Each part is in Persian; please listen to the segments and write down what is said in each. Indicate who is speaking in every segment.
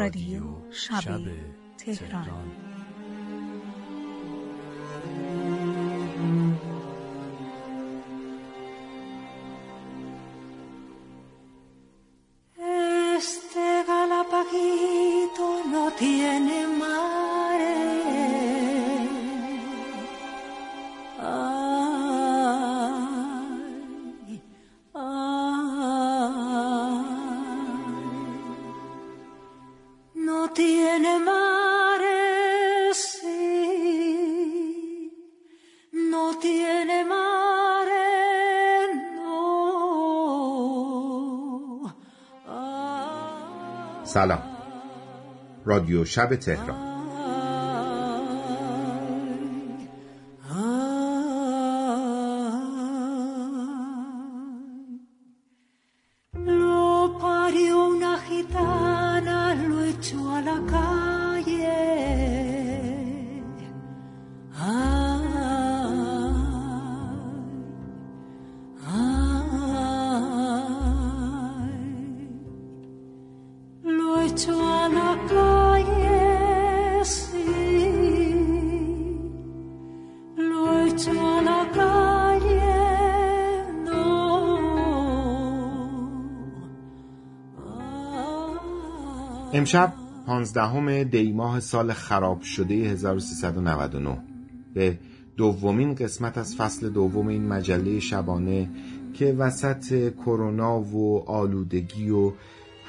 Speaker 1: رادیو شب تهران.
Speaker 2: سلام. رادیو شب تهران. پانزدهم دی ماه سال خراب شده 1399 به دومین قسمت از فصل دوم این مجله شبانه که وسط کرونا و آلودگی و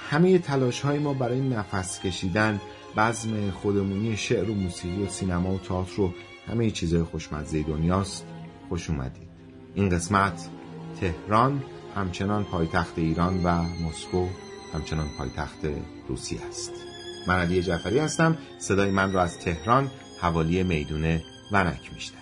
Speaker 2: همه تلاش های ما برای نفس کشیدن بزم خودمونی شعر و موسیقی و سینما و تئاتر و همه چیزهای خوشمزه دنیاست. خوش اومدید. این قسمت تهران همچنان پایتخت ایران و مسکو همچنان پایتخت روسیه است. من علی جعفری هستم. صدای من را از تهران حوالی میدون ونک میشنوید.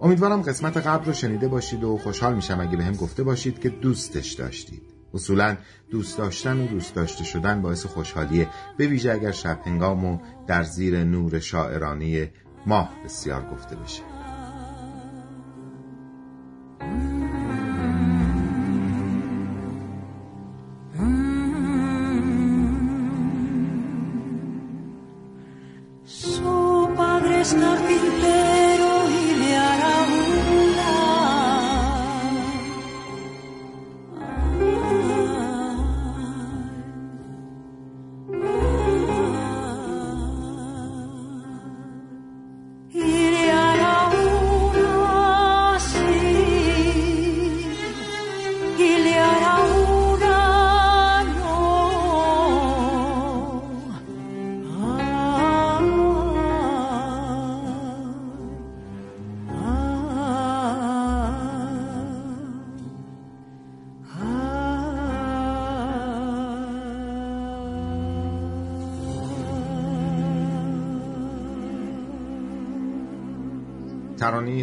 Speaker 2: امیدوارم قسمت قبل رو شنیده باشید و خوشحال میشم اگه به هم گفته باشید که دوستش داشتید. اصولا دوست داشتن و دوست داشته شدن باعث خوشحالیه. به ویژه اگر شب هنگام و در زیر نور شاعرانه ماه بسیار گفته بشه.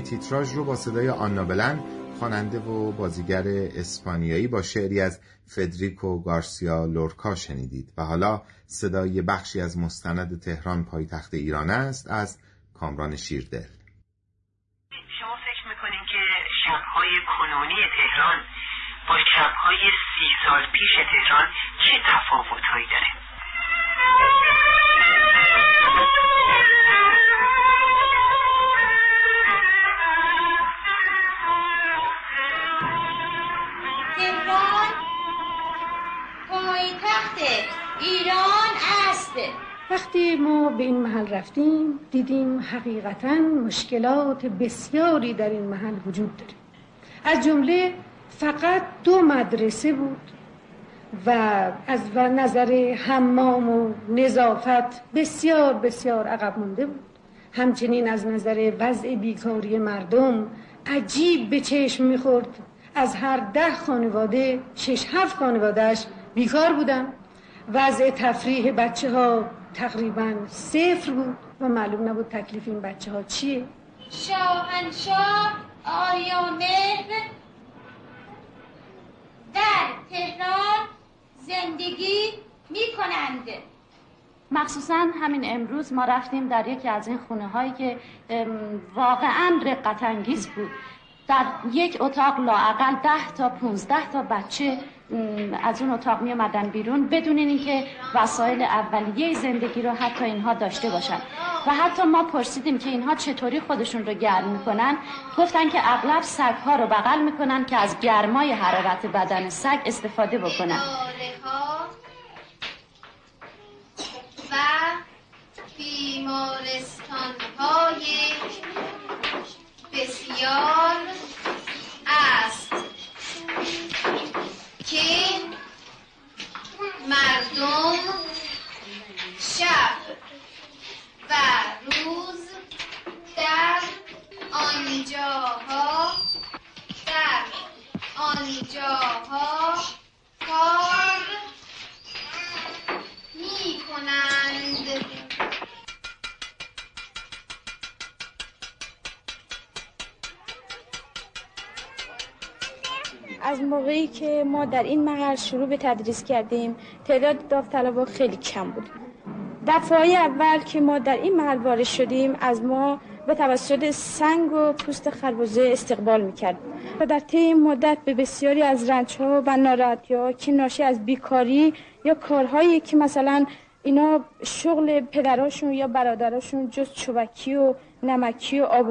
Speaker 2: تیتراژ رو با صدای آنا بلن خواننده و بازیگر اسپانیایی با شعری از فدریکو گارسیا لورکا شنیدید و حالا صدای بخشی از مستند تهران پایتخت ایران است از کامران شیردل
Speaker 3: شما فکر می‌کنین که شبهای کنونی تهران با شبهای سی سال پیش تهران چه تفاوتهایی داره؟
Speaker 4: وقتی ما به این محل رفتیم دیدیم حقیقتا مشکلات بسیاری در این محل وجود داره. از جمله فقط دو مدرسه بود و از نظر حمام و نظافت بسیار بسیار عقب مونده بود. همچنین از نظر وضع بیکاری مردم عجیب به چشم می‌خورد. از هر ده خانواده شش هفت خانوادهش بیکار بودن. وضع تفریح بچه ها تقریبا صفر بود و معلوم نبود تکلیف این بچه ها چیه.
Speaker 5: شاهنشاه آریامهر در تهران زندگی می کنند
Speaker 6: مخصوصا همین امروز ما رفتیم در یکی از این خونه هایی که واقعا رقت انگیز بود. در یک اتاق لاعقل ده تا پونزده تا بچه از اون اتاق می آمدن بیرون بدون اینکه وسایل اولیه زندگی رو حتی اینها داشته باشن. و حتی ما پرسیدیم که اینها چطوری خودشون رو گرم می‌کنن؟ گفتن که اغلب سگ ها رو بغل می‌کنن که از گرمای حرارت بدن سگ استفاده بکنن.
Speaker 5: و بیمارستان های بسیار است. که مردم شب و روز در آنجاها در آنجاها کار می کنند
Speaker 7: از موقعی که ما در این محل شروع به تدریس کردیم تعداد داوطلبا خیلی کم بود. دفعه اول که ما در این محل وارد شدیم از ما به توسط سنگ و پوست خربوزه استقبال می‌کرد. و در طی مدت به بسیاری از رنج ها و ناراحتی ها که ناشی از بیکاری یا کارهایی که مثلا اینا شغل پدراشون یا برادراشون جز چوبکی و نمکی و آب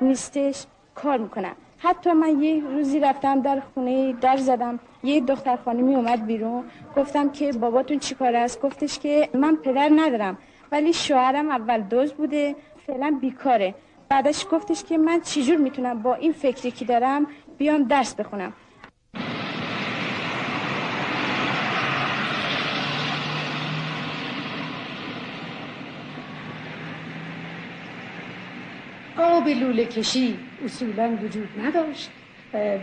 Speaker 7: نیستش کار می‌کنن. حتی من یه روزی رفتم در خونه در زدم. یه دختر خانمی اومد بیرون. گفتم که باباتون چی کار است؟ گفتش که من پدر ندارم ولی شوهرم اول دوز بوده فعلا بیکاره. بعدش گفتش که من چجور می‌تونم با این فکری که دارم بیام درس بخونم.
Speaker 4: آب لوله کشی اصولا وجود نداشت.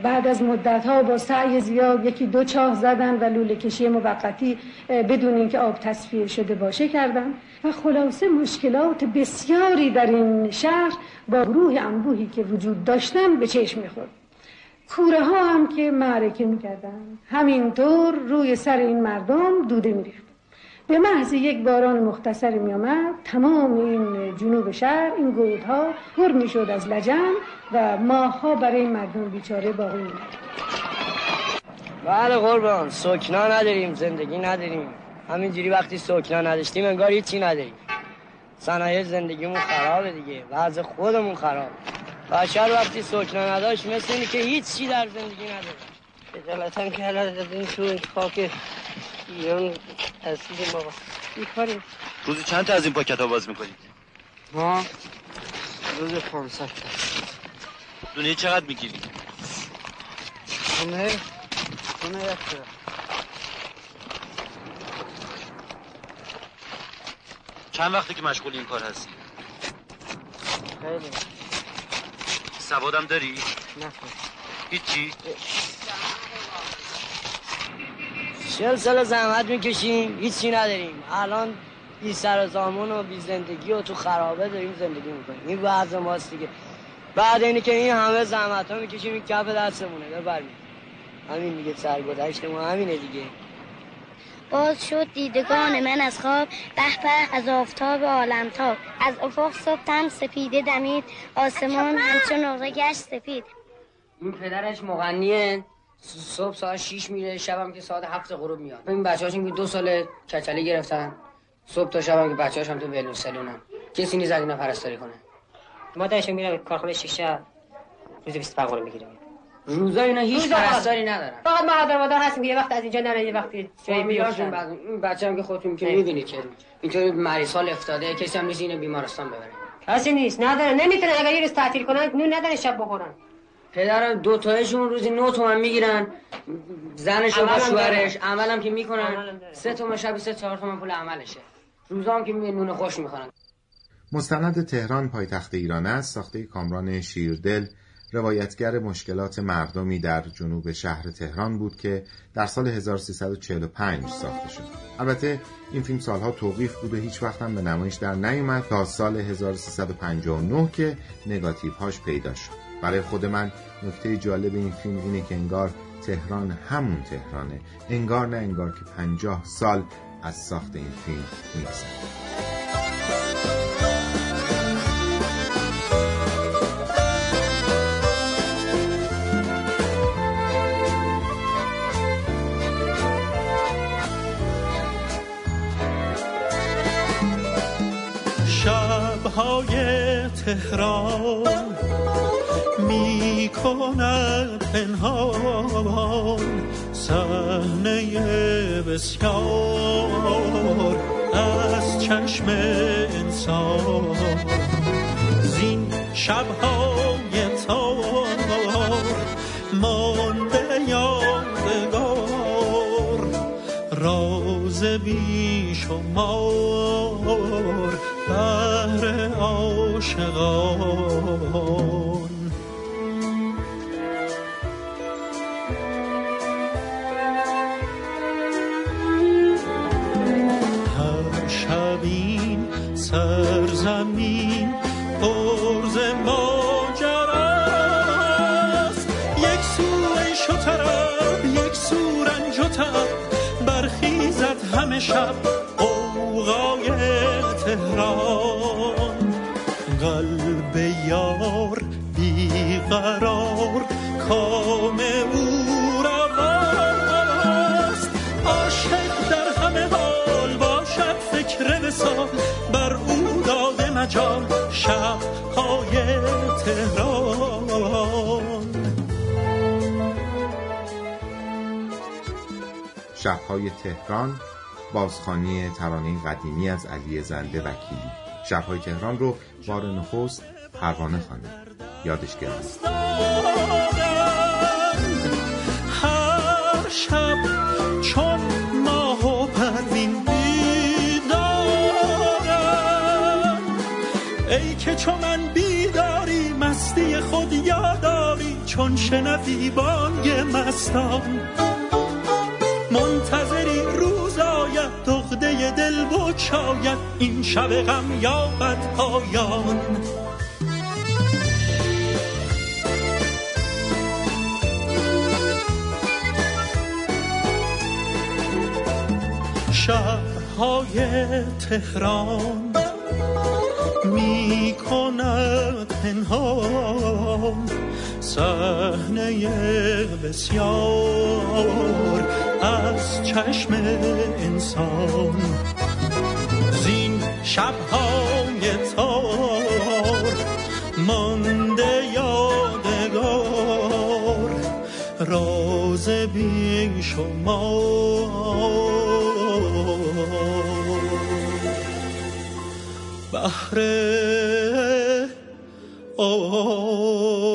Speaker 4: بعد از مدت ها با سعی زیاد یکی دو چاه زدن و لوله کشی موقتی بدون اینکه آب تصفیه شده باشه کردن. و خلاصه مشکلات بسیاری در این شهر با روح انبوهی که وجود داشتن به چشم می‌خورد. کوره ها هم که معرکه می‌کردن. همینطور روی سر این مردم دوده میریخت. به محض یک باران مختصر می آمد تمام این جنوب شهر این گودها پر می شد از لجن و ماها برای مردم بیچاره باقی می
Speaker 8: بله قربان سکنا نداریم زندگی نداریم. همینجوری وقتی سکنا نداشتیم انگار هیچی نداریم. صنایع زندگیمون خرابه دیگه وضع خودمون خراب. بشر وقتی سکنا نداشت مثل اینی که هیچی در زندگی نداره. خجالتا که از این تو خاک ایران هستید بابا بیکاریم
Speaker 9: روزی چند تا از این پاکت ها باز می‌کنید؟
Speaker 8: ما روز 500 تا
Speaker 9: دونه چقدر می‌گیری؟
Speaker 8: دونه دونه یک
Speaker 9: چند وقتی که مشغول این کار هستی؟
Speaker 8: خیلی
Speaker 9: سوادم داری؟
Speaker 8: نه
Speaker 9: هیچی؟
Speaker 8: چهل سال زحمت می‌کشیم. هیچی نداریم. الان بی سر و زامون و بی زندگی و تو خرابه داریم زندگی می‌کنیم. این وضع ماست دیگه. بعد اینی که این همه زحمت ها می‌کشیم. این کف دستمونه. ببریم. همین دیگه سرگذشت ما همینه دیگه.
Speaker 10: باز شد دیدگان من از خواب. به از آفتاب عالم تاب از افق صبح سپیده دمید. آسمان همچون نقره گشت سپید.
Speaker 8: این پدرش مغنیه. صبح ساعت 6 میره شبم که ساعت 7 غروب میاد. این بچه‌هاشون که دو سال کچلی گرفتن. صبح تا شبم که بچه‌هاش هم تو ولو سلونن کسی نیست اینا پرستاری کنه.
Speaker 11: مادرش میره کارخونه شیشه روز 25 غروب می‌گیره
Speaker 8: روزا اینا هیچ پرستاری ندارن.
Speaker 11: فقط ما مادر مادر هستیم یه وقت از اینجا نره یه وقتی جایی
Speaker 8: میاشن بعد این بچه‌ام که خودتون که می‌بینید که اینطوری مریض حال افتاده کسی هم نیست اینو بیمارستان ببره.
Speaker 11: کسی نیست. نداره. نمی‌تونه. اگر یه روز تعطیل کنن نون نداره شب بخورن.
Speaker 8: پدر دو تایشون روزی نو تومن می‌گیرن. زنش و شوهرش عملم که می‌کنن. سه تومن شب سه چهار تومن پول عملشه. روزام که نون خوش می‌خورن.
Speaker 2: مستند تهران پایتخت ایران است. ساخته کامران شیردل روایتگر مشکلات مردمی در جنوب شهر تهران بود که در سال 1345 ساخته شد. البته این فیلم سالها توقیف بود و هیچ وقت هم به نمایش در نیومد تا سال 1359 که نگاتیوهاش پیدا شد. برای خود من نکته جالب این فیلم اینه که انگار تهران همون تهرانه. انگار نه انگار که پنجاه سال از ساخت این فیلم میگذره.
Speaker 12: شبهای تهران کند پنهان صحنه بسیار از چشم انسان. زین شبهای تار مانده یادگار راز بی شمار بهر عاشقان. بیقرار کام او رواست عاشق در همه حال باشد فکر وسال. بر او داده مجال شبهای تهران.
Speaker 2: شبهای تهران بازخانی ترانه قدیمی از علی زنده وکیلی. شبهای تهران رو بار نخست پروانه خانه یادش گرفت.
Speaker 12: هر شب چون ماه و پروین ای که چون من بیداری مستی خود یاداری چون شنوی بانگ مستان. منتظری روز آید دغده دل بچاید این شب غم یابد پایان. شبهای تهران می کند پنهان صحنه بسیار از چشم انسان. زین شبهای تار مانده یادگار راز بی شما بهر عاشقان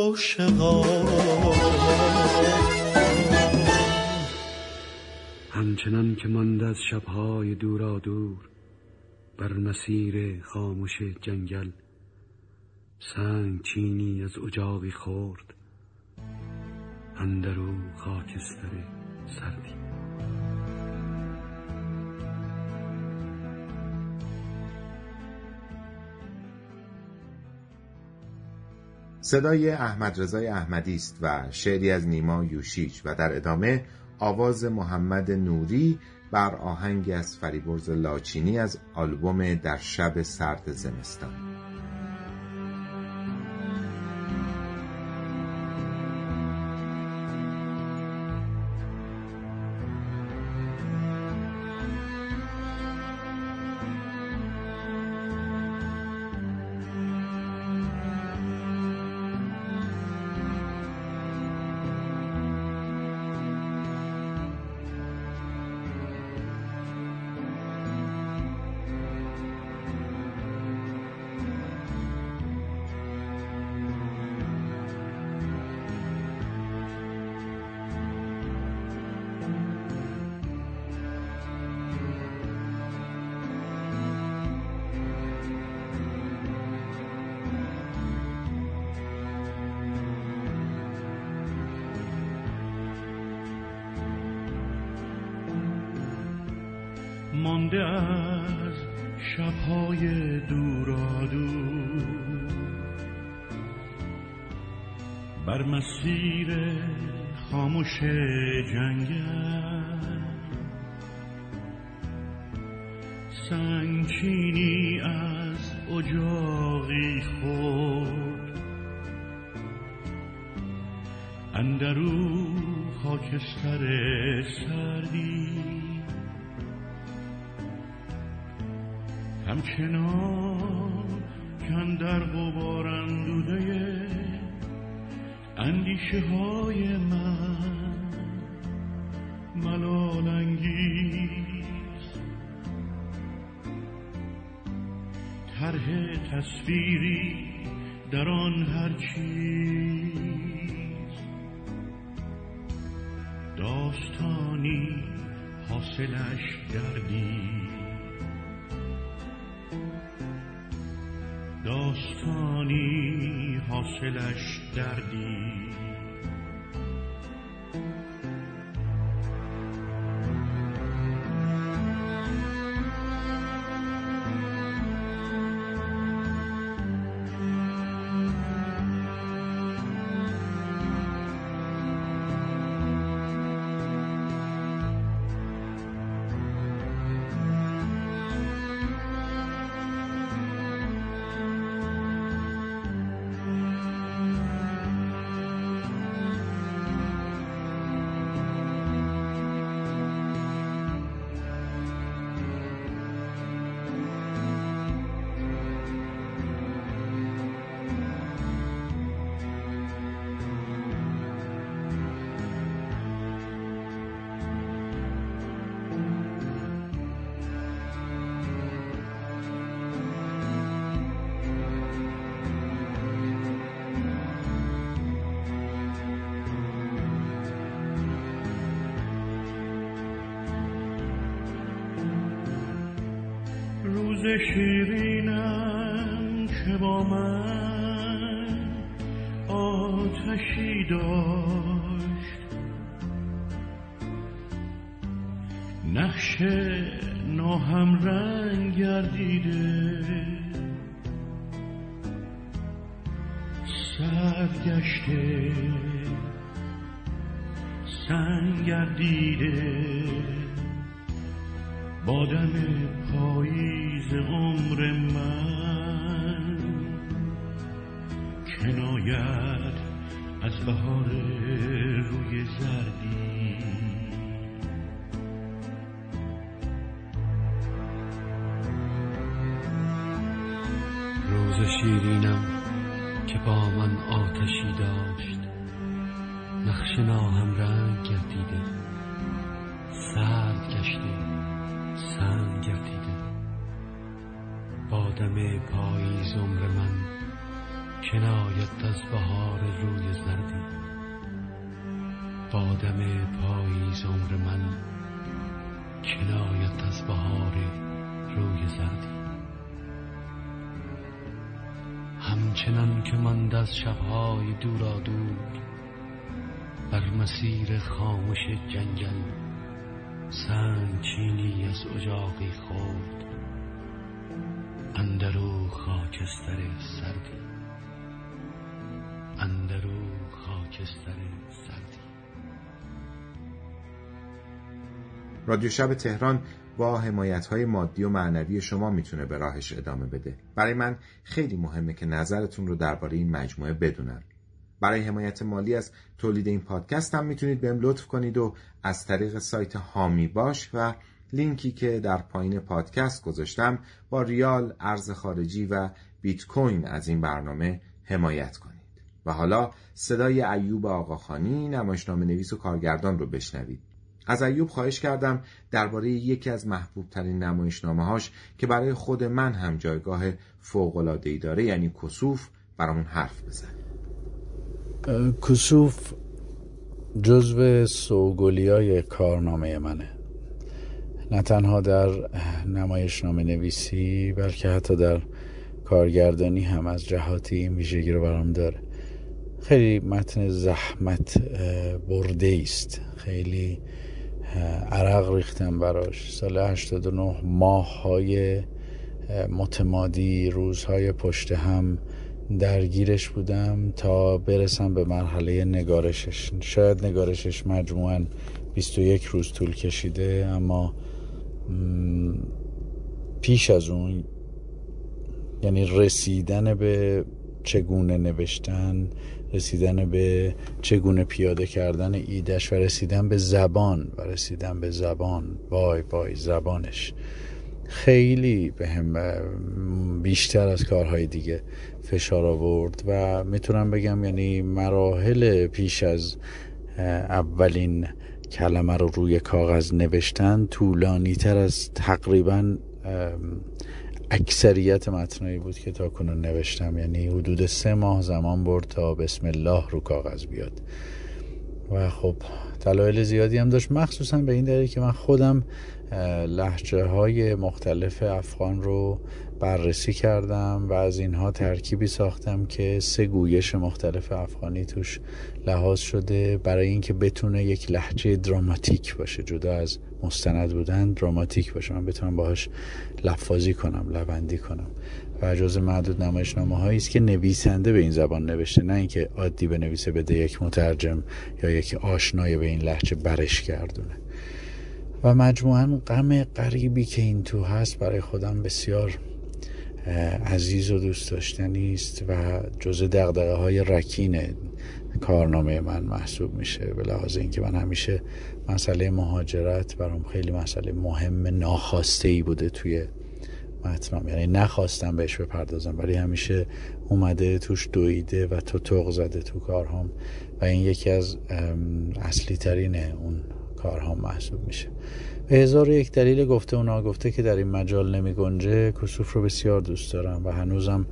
Speaker 13: همچنان که مانده از شبهای دورا دور بر مسیر خاموش جنگل سنگ چینی از اجاقی خورد اندرو خاکستر سردی.
Speaker 2: صدای احمد رضای احمدی است و شعری از نیما یوشیچ و در ادامه آواز محمد نوری بر آهنگی از فریبرز لاچینی از آلبوم در شب سرد زمستان.
Speaker 14: اندرو خاکستر سردی. همچنان کن در غبار اندوده اندیشه های من ملال انگیز. طرح تصویری در آن هر داستانی حاصلش دردی داستانی حاصلش دردی گردیده. سرگشته سنگ گردیده. بادم پاییز عمر من. کنایت از بهار روی زردی
Speaker 13: شیرینم که با من آتشی داشت. نقش ناهم رنگ گردیده سرد گشته سنگ گردیده. بادم پاییز عمر من کنایت از بهار روی زردی. بادم پاییز عمر من کنایت از بهار روی زردی. همچنان که ماند از شبهای دورا دور بر مسیر خاموش جنگل سنگ چینی از اجاقی خورد اندرو خاکستر سردی اندرو خاکستر سردی
Speaker 2: رادیو شب تهران با حمایت های مادی و معنوی شما می‌تونه به راهش ادامه بده. برای من خیلی مهمه که نظرتون رو درباره این مجموعه بدونم. برای حمایت مالی از تولید این پادکست هم می‌تونید بهم لطف کنید و از طریق سایت هامی باش و لینکی که در پایین پادکست گذاشتم با ریال ارز خارجی و بیت کوین از این برنامه حمایت کنید. و حالا صدای ایوب آقاخانی نمایشنامه نویس و کارگردان رو بشنوید. از ایوب خواهش کردم درباره یکی از محبوب ترین نمایشنامه هاش که برای خود من هم جایگاه فوق العاده داره یعنی کسوف برامون حرف بزن
Speaker 15: کسوف جزو سوگلی های کارنامه منه. نه تنها در نمایشنامه نویسی بلکه حتی در کارگردانی هم از جهاتی این ویژگی رو برام داره. خیلی متن زحمت برده است. خیلی عرق ریختم براش. سال 89 ماه های متمادی روزهای پشت هم درگیرش بودم تا برسم به مرحله نگارشش. شاید نگارشش مجموعا 21 روز طول کشیده اما پیش از اون یعنی رسیدن به چگونه نوشتن رسیدن به چگونه پیاده کردن ایدش و رسیدن به زبان و رسیدن به زبان. وای وای زبانش. خیلی به هم بیشتر از کارهای دیگه فشار آورد و می‌تونم بگم یعنی مراحل پیش از اولین کلمه رو روی کاغذ نوشتن طولانی تر از تقریبا اکثریت متنایی بود که تا کنون نوشتم. یعنی حدود سه ماه زمان برد تا بسم الله رو کاغذ بیاد. و خب دلایل زیادی هم داشت. مخصوصا به این دلیل که من خودم لحجه های مختلف افغان رو بررسی کردم و از اینها ترکیبی ساختم که سه گویش مختلف افغانی توش لحاظ شده برای اینکه بتونه یک لحجه دراماتیک باشه. جدا از مستند بودن دراماتیک باشه. من بتونم باهاش لفاظی کنم لبندی کنم. و جز معدود نمایشنامه هایی است که نویسنده به این زبان نوشته. نه اینکه عادی بنویسه بده یک مترجم یا یک آشنای به این لحجه برش گردونه. و مجموعا غم غریبی که این تو هست برای خودم بسیار عزیز و دوست داشتنی است و جز دقدقه های رکین کارنامه من محسوب میشه به لحاظ اینکه من همیشه مسئله مهاجرت برام خیلی مسئله مهم ناخواسته ای بوده توی متنام. یعنی نخواستم بهش بپردازم ولی همیشه اومده توش دویده و تو توق زده تو کارهام و این یکی از اصلی ترین اون کارهام محسوب میشه. به هزار یک دلیل گفته و ناگفته که در این مجال نمی گنجه کسوف رو بسیار دوست دارم و هنوزم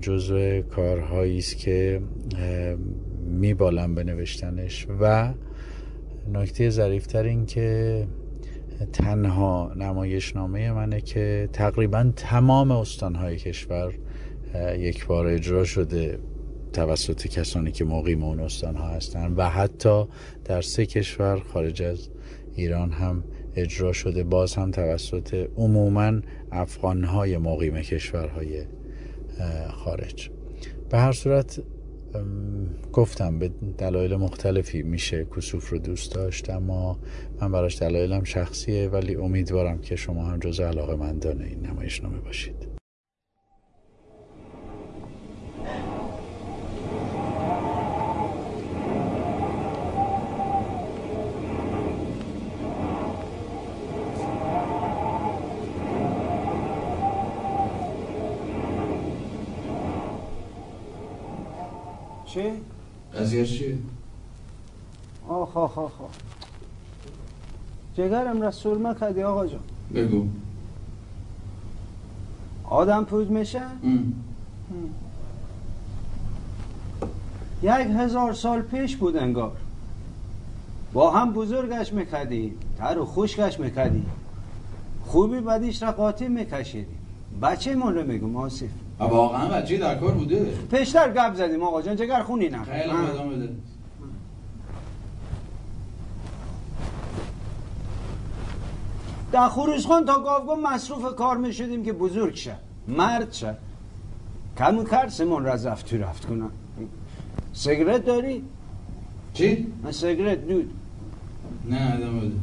Speaker 15: جزو کارهایی است که میبالم به نوشتنش و نکته ظریفتر این که تنها نمایشنامه منه که تقریبا تمام استانهای کشور یک بار اجرا شده توسط کسانی که مقیم اون استان ها هستن و حتی در سه کشور خارج از ایران هم اجرا شده باز هم توسط عموما افغان های مقیم کشورهای خارج. به هر صورت گفتم به دلایل مختلفی میشه کسوف رو دوست داشت اما من براش دلایلم شخصیه ولی امیدوارم که شما هم جز علاقه مندان این نمایشنامه باشید.
Speaker 16: چی؟
Speaker 17: قضیه چیه؟
Speaker 16: آخ آخ آخ جگرم را سرمه کردی آقا جان.
Speaker 17: بگو.
Speaker 16: آدم پود میشه؟ یک هزار سال پیش بود انگار. با هم بزرگش می‌کردیم تر و خوشگش می‌کردیم خوبی بدیش را قاطی میکشیدیم بچه من رو میگم آصف.
Speaker 17: واقعا بچه در کار بوده.
Speaker 16: پیشتر گپ زدیم آقا جان جگر خونی نه
Speaker 17: خیلی ادامه بده.
Speaker 16: در خان تا گاوگاه مصروف کار می‌شدیم که بزرگ شد مرد شد کمو کرد سمون رزفت تو رفت کنم. سگرت داری؟
Speaker 17: چی؟
Speaker 16: من سگرت دود.
Speaker 17: نه ادامه بده.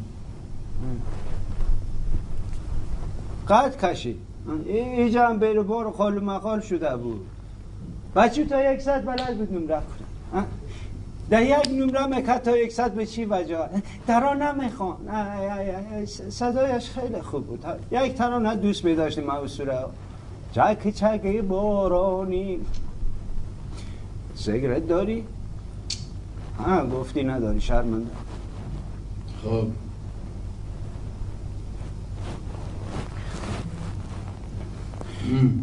Speaker 16: قد کشید. اینجا هم بیرو بار خال مخال شده بود. بچه تا یک ست بلد بود نمره کنم در یک نمره مکت تا یک ست به چی وجه درا نمی‌خوان. صدایش خیلی خوب بود. یک ترانه دوست می داشتیم موسوره چک چک بارانی. سگرت داری؟ ها گفتی نداری شرمنده.
Speaker 17: خب.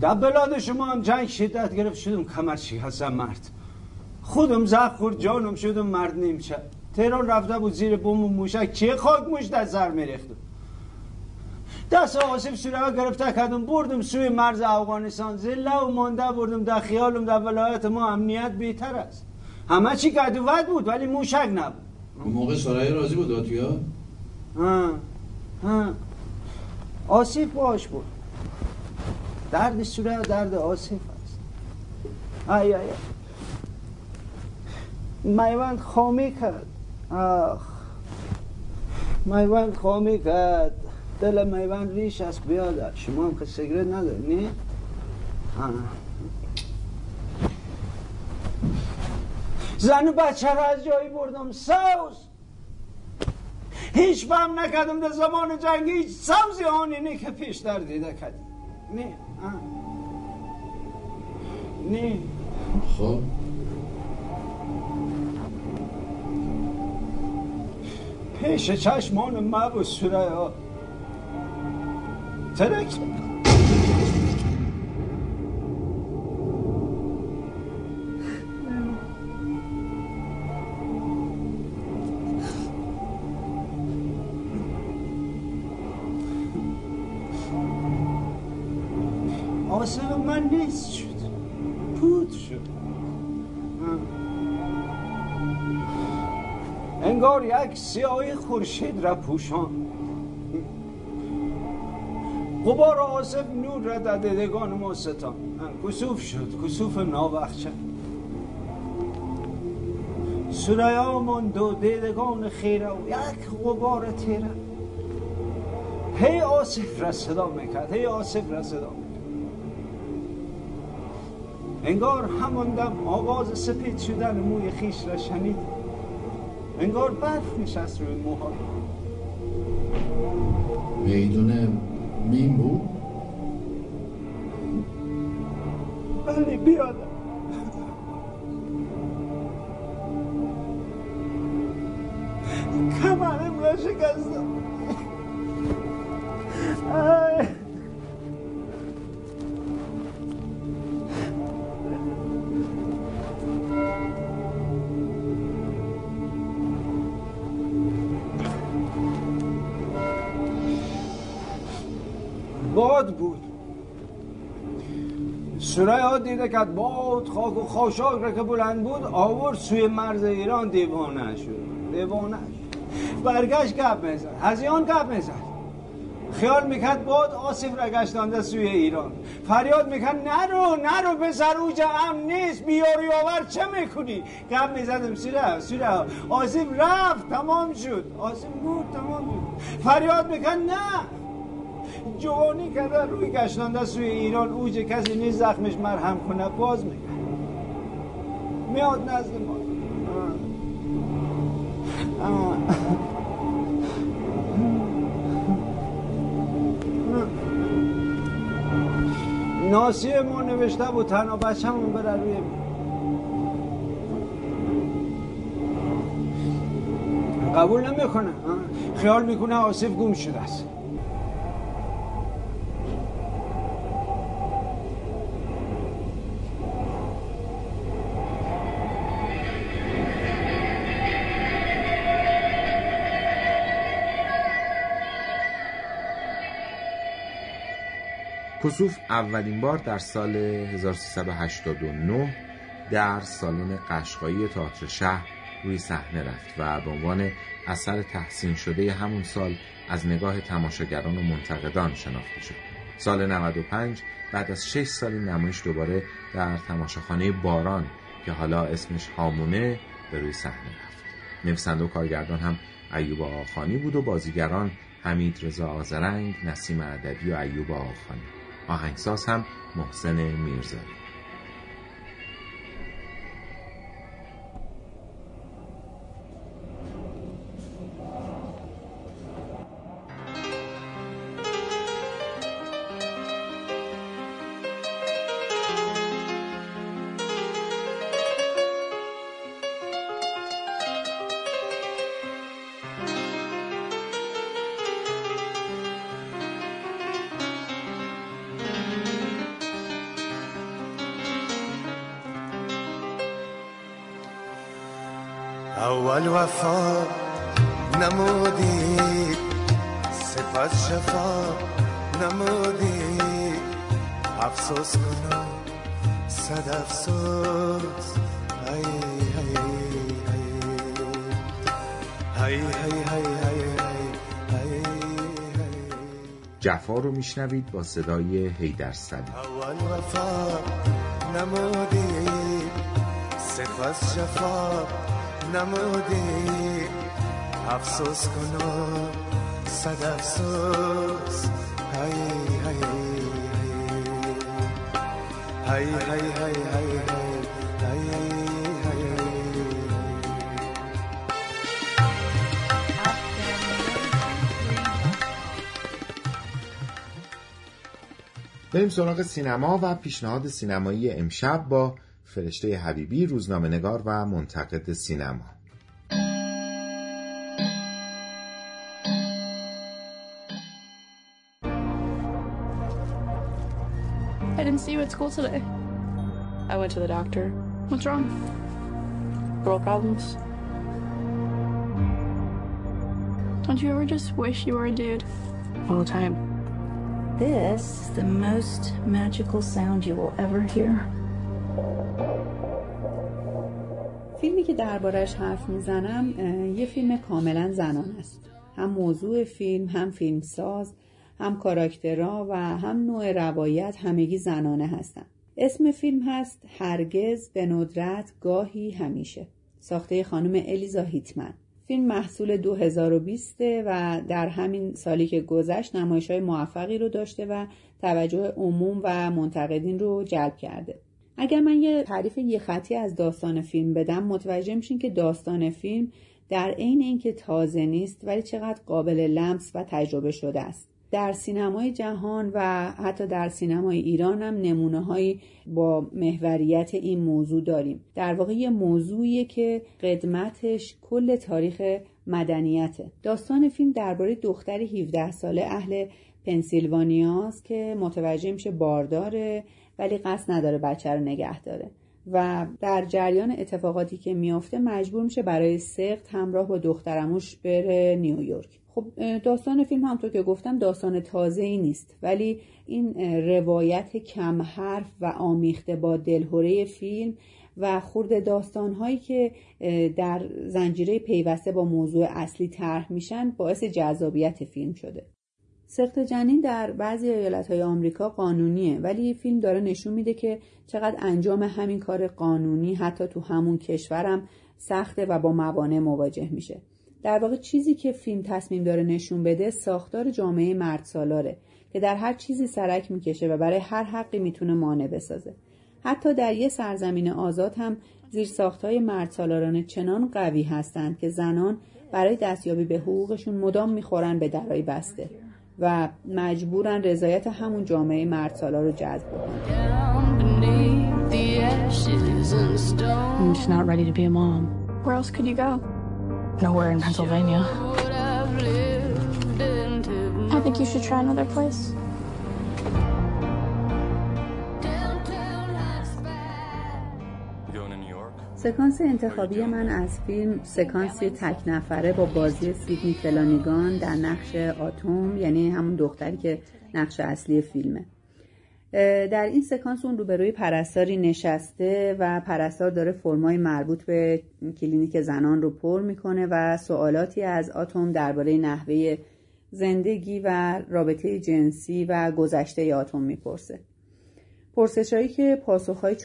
Speaker 16: در بلاد شما هم جنگ شدت گرفت شدم کمر هستم مرد. خودم زخ خورد جانم شدم مرد نیمچه تهران رفته بود زیر بوم و موشک. چه خاک موش در زر میرختم دست آصف سوره گرفته کردم بردم سوی مرز افغانستان. زله و مانده بردم در خیالم در ولایت ما امنیت بهتر است. همه چی گدوت بود ولی موشک نبود.
Speaker 17: اون موقع سرای راضی بود آتویا؟
Speaker 16: ها ها. آصف باش بود. درد سوره درد آصف است ای ای میوند خامی کرد. آخ. میوند خامی کرد. دل میوند ریش است بیاد. شما هم که سیگرت نداری نی؟ زن بچه را از جایی بردم سوز. هیچ فهم نکردم در زمان جنگ هیچ سوزی آنینی که پیشتر دیده کردیم نه. نه
Speaker 17: خب.
Speaker 16: پیش چشمان مب و سوره ها. ترک. انگار یک سیاهی خورشید را پوشان. غبار آسف نور را در دیدگان ما ستان. کسوف شد کسوف ناوخچه سریا ماند و دیدگان خیره و یک غبار تیره. هی آصف را صدا می‌کرد هی آصف را صدا انگار همان دم آواز سپید شدن موی خیش را شنید. انگار برف نشست روی موها.
Speaker 17: میدون میم بود؟
Speaker 16: بله بیادم کمرم را شکستم. دیده که باد خاک و خاشاک را که بلند بود آورد سوی مرز ایران دیوانه شد. دیوانه برگشت گپ می‌زد. هزیان گپ می‌زد. خیال می‌کرد باد آصف را گشتانده سوی ایران. فریاد می‌کرد نرو نرو پسر اوجا ام نیست. بیاری آور چه می‌کنی؟ گپ می‌زدم سیره سیره. آصف رفت تمام شد. آصف بود تمام شد فریاد می‌کرد نه جوانی کرده روی گشتانده سوی ایران اوج کسی نیست زخمش مرهم کنه باز میگه میاد نزد ما. ناسیه ما نوشته بود تنها بچه همون بره روی قبول نمی‌کنه. خیال می‌کنه آصف گم شده است.
Speaker 2: کسوف اولین بار در سال 1389 در سالن قشقایی تئاتر شهر روی صحنه رفت و به عنوان اثر تحسین شده همون سال از نگاه تماشاگران و منتقدان شناخته شد. سال 95 بعد از 6 سال نمایش دوباره در تماشاخانه باران که حالا اسمش هامونه به روی صحنه رفت. نویسنده و کارگردان هم ایوب آخانی بود و بازیگران حمید رضا آزرنگ، نسیم عددی و ایوب آخانی. آهنگساز هم محسن میرزایی میشنوید با صدای هیدر سلی
Speaker 18: اول وفا نمودی سپس جفا نمودی. افسوس کنم صد افسوس. هی هی. هی هی هی هی هی.
Speaker 2: بریم سراغ سینما و پیشنهاد سینمایی امشب با فرشته حبیبی روزنامه نگار و منتقد سینما
Speaker 19: I didn't see you at school today. I went to the doctor. What's wrong? Girl problems. Don't you ever just wish you were a dude? All the time.
Speaker 20: This is the most magical sound you will ever hear.
Speaker 21: فیلمی که دربارش حرف می‌زنم یه فیلم کاملا زنان است. هم موضوع فیلم هم فیلمساز هم کاراکترها و هم نوع روایت همگی زنانه هستند اسم فیلم هست هرگز به ندرت گاهی همیشه. ساخته خانم الیزا هیتمن. فیلم محصول 2020 و در همین سالی که گذشت نمایش های موفقی رو داشته و توجه عموم و منتقدین رو جلب کرده. اگر من یه تعریف یه خطی از داستان فیلم بدم متوجه میشین که داستان فیلم در عین اینکه تازه نیست ولی چقدر قابل لمس و تجربه شده است. در سینمای جهان و حتی در سینمای ایران هم نمونه هایی با محوریت این موضوع داریم. در واقع یه موضوعیه که قدمتش کل تاریخ مدنیته. داستان فیلم درباره دختر 17 ساله اهل پنسیلوانیاست که متوجه میشه بارداره ولی قصد نداره بچه رو نگه داره. و در جریان اتفاقاتی که میافته مجبور میشه برای سخت همراه با دخترموش بره نیویورک خب داستان فیلم همطور که گفتم داستان تازه ای نیست ولی این روایت کم حرف و آمیخته با دلهوره فیلم و خورد داستانهایی که در زنجیره پیوسته با موضوع اصلی طرح میشن باعث جذابیت فیلم شده. سخت جنین در بعضی ایالت های آمریکا قانونیه ولی فیلم داره نشون میده که چقدر انجام همین کار قانونی حتی تو همون کشورم سخته و با موانع مواجه میشه. در واقع چیزی که فیلم تصمیم داره نشون بده ساختار جامعه مرد سالاره که در هر چیزی سرک می‌کشه و برای هر حقی می‌تونه مانع بسازه. حتی در یه سرزمین آزاد هم زیر ساختهای مرد سالارانه چنان قوی هستند که زنان برای دستیابی به حقوقشون مدام می‌خورن به درای بسته. و مجبورن رضایت همون جامعه مردسالار رو جذب
Speaker 19: کنن.
Speaker 21: سکانس انتخابی من از فیلم سکانسی تک نفره با بازی سیدنی فلانیگان در نقش آتوم یعنی همون دختری که نقش اصلی فیلمه. در این سکانس اون روبروی پرستاری نشسته و پرستار داره فرمای مربوط به کلینیک زنان رو پر می‌کنه و سوالاتی از آتوم درباره نحوه زندگی و رابطه جنسی و گذشته آتوم می‌پرسه. پرسشهایی که پاسخهای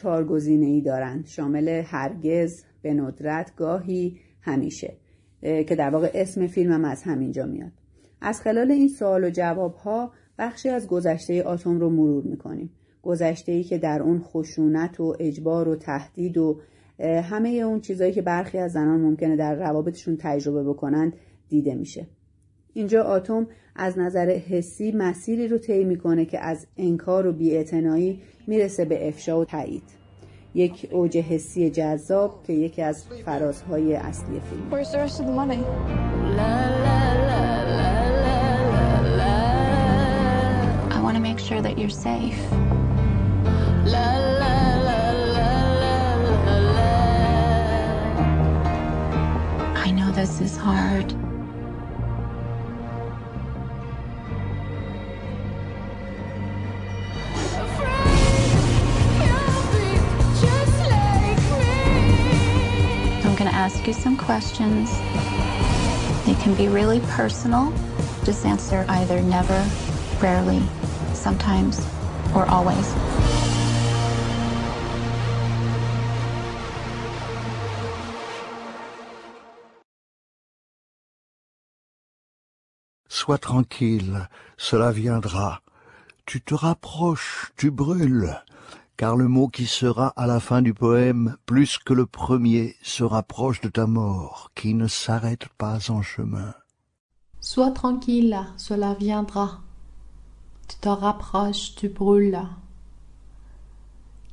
Speaker 21: ای دارند. شامل هرگز به ندرت گاهی همیشه. که در واقع اسم فیلمم از همینجا میاد. از خلال این سوال و جواب ها بخشی از گذشته آتوم رو مرور می‌کنیم. گذشته ای که در اون خشونت و اجبار و تهدید و همه اون چیزهایی که برخی از زنان ممکنه در روابطشون تجربه بکنند دیده میشه. اینجا آتوم از نظر حسی مسیری رو طی می‌کنه که از انکار و بیاعتنایی می‌رسه به افشا و تایید یک اوج حسی جذاب که یکی از فرازهای اصلی فیلم
Speaker 19: I want to make sure that you're safe. I know this is hard. going to ask you some questions. They can be really personal. Just answer either never, rarely, sometimes, or always.
Speaker 22: Sois tranquille, cela viendra. Tu te rapproches, tu brûles. Car le mot qui sera à la fin du poème, plus que le premier, se rapproche de ta mort, qui ne s'arrête pas en chemin.
Speaker 23: Sois tranquille, cela viendra. Tu te rapproches, tu brûles.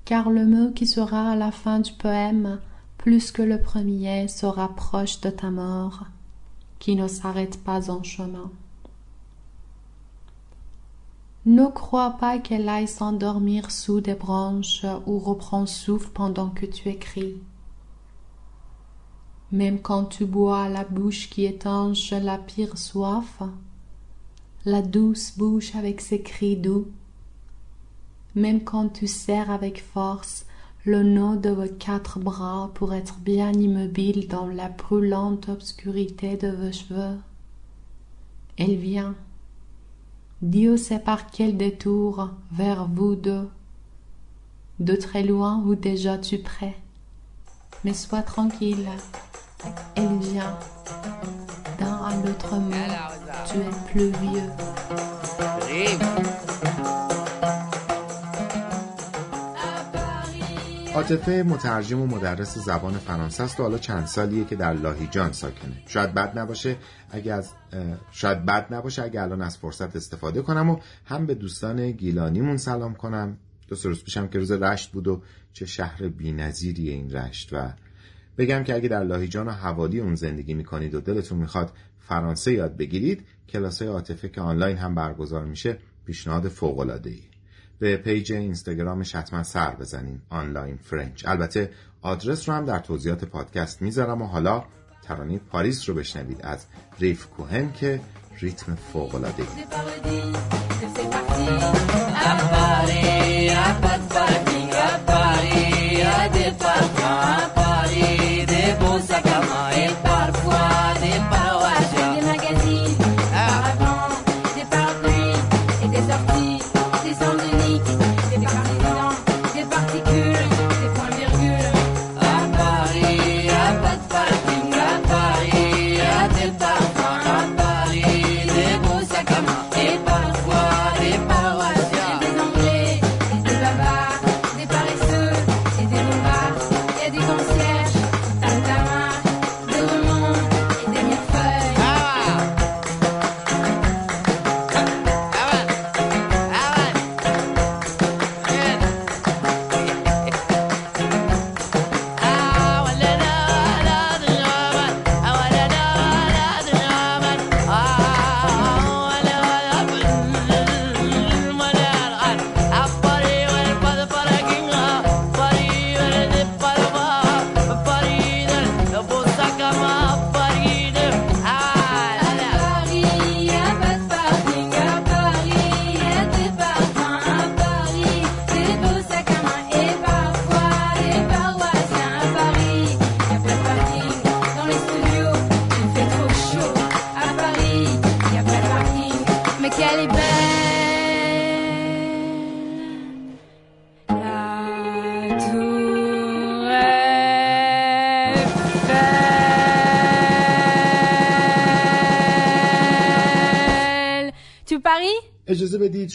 Speaker 23: Car le mot qui sera à la fin du poème, plus que le premier, se rapproche de ta mort, qui ne s'arrête pas en chemin. Ne crois pas qu'elle aille s'endormir sous des branches ou reprend souffle pendant que tu écris. Même quand tu bois la bouche qui étanche la pire soif, la douce bouche avec ses cris doux, même quand tu serres avec force le nœud de vos quatre bras pour être bien immobile dans la brûlante obscurité de vos cheveux, elle vient. Dieu sait par quel détour vers vous deux. De très loin ou déjà tu près. Mais sois tranquille, elle vient. D'un à l'autre monde, tu es plus vieux.
Speaker 2: عاطفه مترجم و مدرس زبان فرانسه است و حالا چند سالیه که در لاهیجان ساکنه. شاید بد نباشه اگه از شاید بد نباشه اگه الان از فرصت استفاده کنم و هم به دوستان گیلانیمون سلام کنم. دو سه روز پیشم که روز رشت بود و چه شهر بی‌نظیریه این رشت و بگم که اگه در لاهیجان و حوالی اون زندگی می‌کنید و دلتون می‌خواد فرانسه یاد بگیرید کلاس های عاطفه که آنلاین هم برگزار میشه پیشنهاد فوق العاده ایه به page اینستاگرامش حتما سر بزنین Online French. البته آدرس رو هم در توضیحات پادکست می‌ذارم و حالا ترانه پاریس رو بشنوید از ریف کوهن که ریتم فوق العاده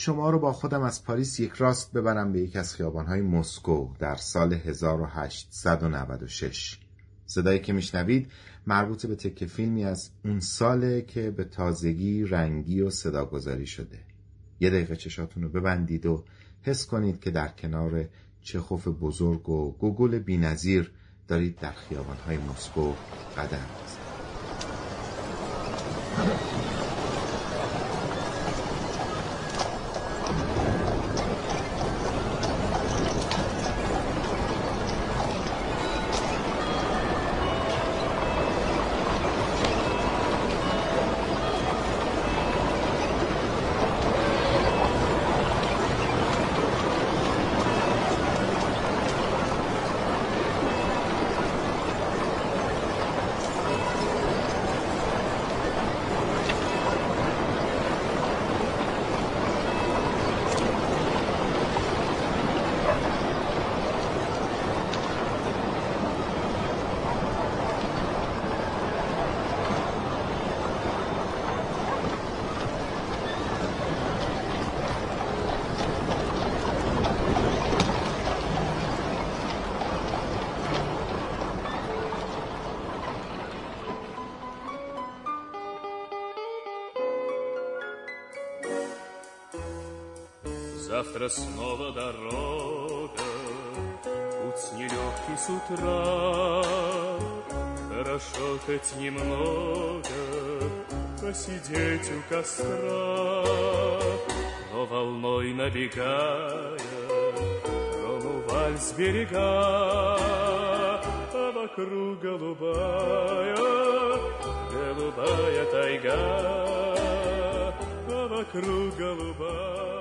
Speaker 2: شما رو با خودم از پاریس یک راست ببرم به یک از خیابانهای مسکو در سال 1896 صدایی که میشنوید مربوط به تکه فیلمی از اون ساله که به تازگی رنگی و صدا گذاری شده. یه دقیقه چشاتون رو ببندید و حس کنید که در کنار چخوف بزرگ و گوگل بینظیر دارید در خیابانهای مسکو قدم بزنید
Speaker 24: Завтра снова дорога, путь нелегкий с утра. Хорошо хоть немного посидеть у костра, но волной набегая, трону вальс берега, а вокруг голубая, голубая тайга, а вокруг голубая.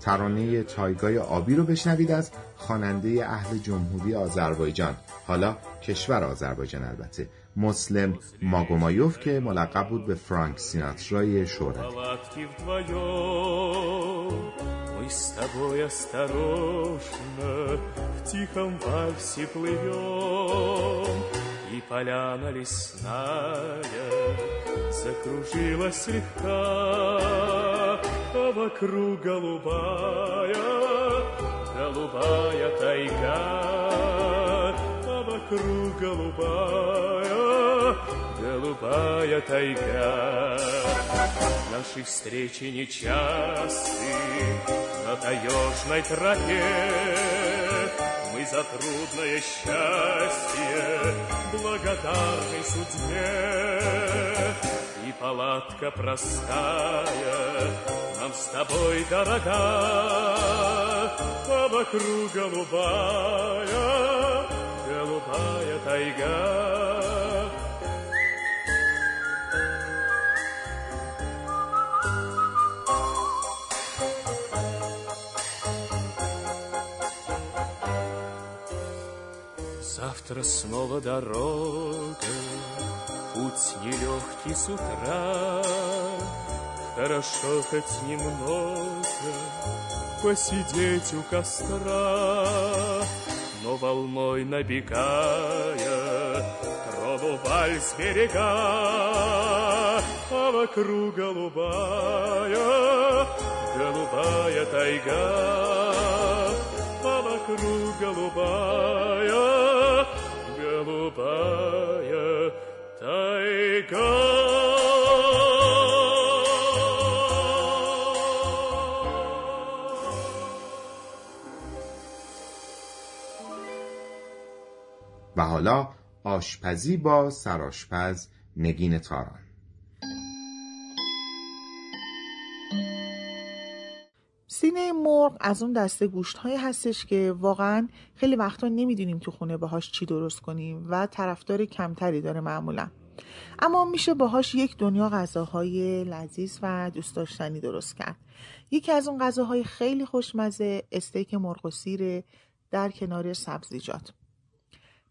Speaker 2: ترانه تایگای آبی رو بشنوید از خواننده اهل جمهوری آذربایجان حالا کشور آذربایجان البته مسلم ماگومایوف که ملقب بود به فرانک سیناترای شهرت
Speaker 24: палатки вдвоем Мы с тобой осторожно В тихом вальсе плывем И поляна лесная Закружилась слегка А вокруг голубая Голубая тайга. А вокруг голубая Голубая тайга. Наши встречи нечасты На таежной тропе. Мы за трудное счастье Благодарны судьбе И палатка простая Нам с тобой дорога А вокруг голубая Голубая тайга. Завтра снова дорога, путь нелегкий с утра. Хорошо хоть немного посидеть у костра, но волной набегая, трону вальс берега, а вокруг голубая, голубая тайга, а вокруг голубая, голубая
Speaker 2: و حالا آشپزی با سرآشپز نگین تاران.
Speaker 25: سینه مرغ از اون دسته گوشت هایی هستش که واقعا خیلی وقتا نمی‌دونیم تو خونه باهاش چی درست کنیم و طرفدار کمتری داره معمولا. اما میشه باهاش یک دنیا غذاهای لذیذ و دوست داشتنی درست کرد. یکی از اون غذاهای خیلی خوشمزه استیک مرغ و سیره در کنار سبزیجات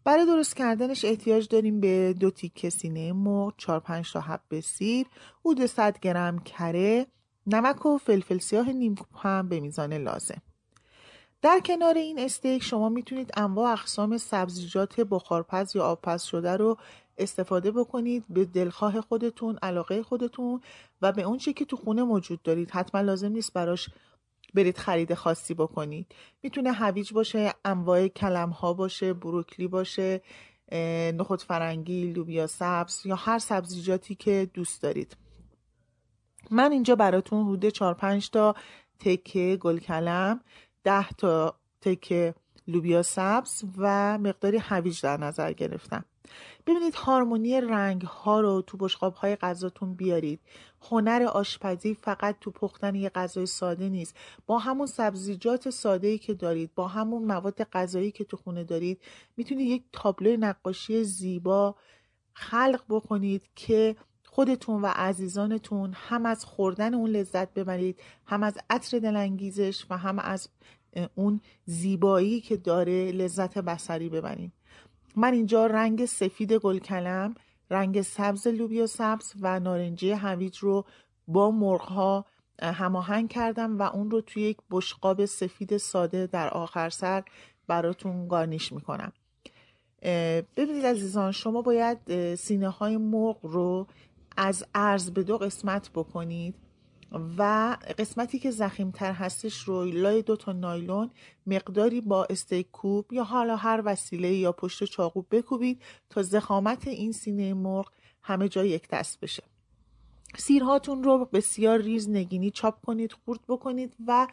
Speaker 25: برای درست کردنش احتیاج داریم به دو تیکه سینه مرغ 4 5 تا حب سیر حدود 100 گرم کره نمک و فلفل سیاه نیم هم به میزان لازم. در کنار این استیک شما می‌تونید انواع اقسام سبزیجات بخارپز یا آبپز شده رو استفاده بکنید به دلخواه خودتون علاقه خودتون و به اون چی که تو خونه موجود دارید. حتما لازم نیست براش برید خرید خاصی بکنید. می‌تونه هویج باشه انواع کلم ها باشه بروکلی باشه نخود فرنگی لوبیا سبز یا هر سبزیجاتی که دوست دارید. من اینجا براتون حدود 4 5 تا تکه گل کلم 10 تا تکه لوبیا سبز و مقداری هویج در نظر گرفتم. ببینید هارمونی رنگ ها رو تو بشقاب های غذاتون بیارید. هنر آشپزی فقط تو پختن یه غذای ساده نیست. با همون سبزیجات ساده ای که دارید با همون مواد غذایی که تو خونه دارید می‌تونید یک تابلو نقاشی زیبا خلق بکنید که خودتون و عزیزانتون هم از خوردن اون لذت ببرید هم از عطر دلانگیزش و هم از اون زیبایی که داره لذت بسری ببرید. من اینجا رنگ سفید گلکلم رنگ سبز لوبیا سبز و نارنجی هویج رو با مرغها هماهنگ کردم و اون رو توی یک بشقاب سفید ساده در آخر سر براتون گارنیش می‌کنم. ببینید عزیزان شما باید سینه های مرغ رو از ارز به دو قسمت بکنید و قسمتی که زخیمتر هستش رو لای دو تا نایلون مقداری با استیک کوب یا حالا هر وسیله یا پشت چاقو بکوبید تا زخامت این سینه مرغ همه جا یک دست بشه. سیرهاتون رو بسیار ریز نگینی چاپ کنید خورد بکنید و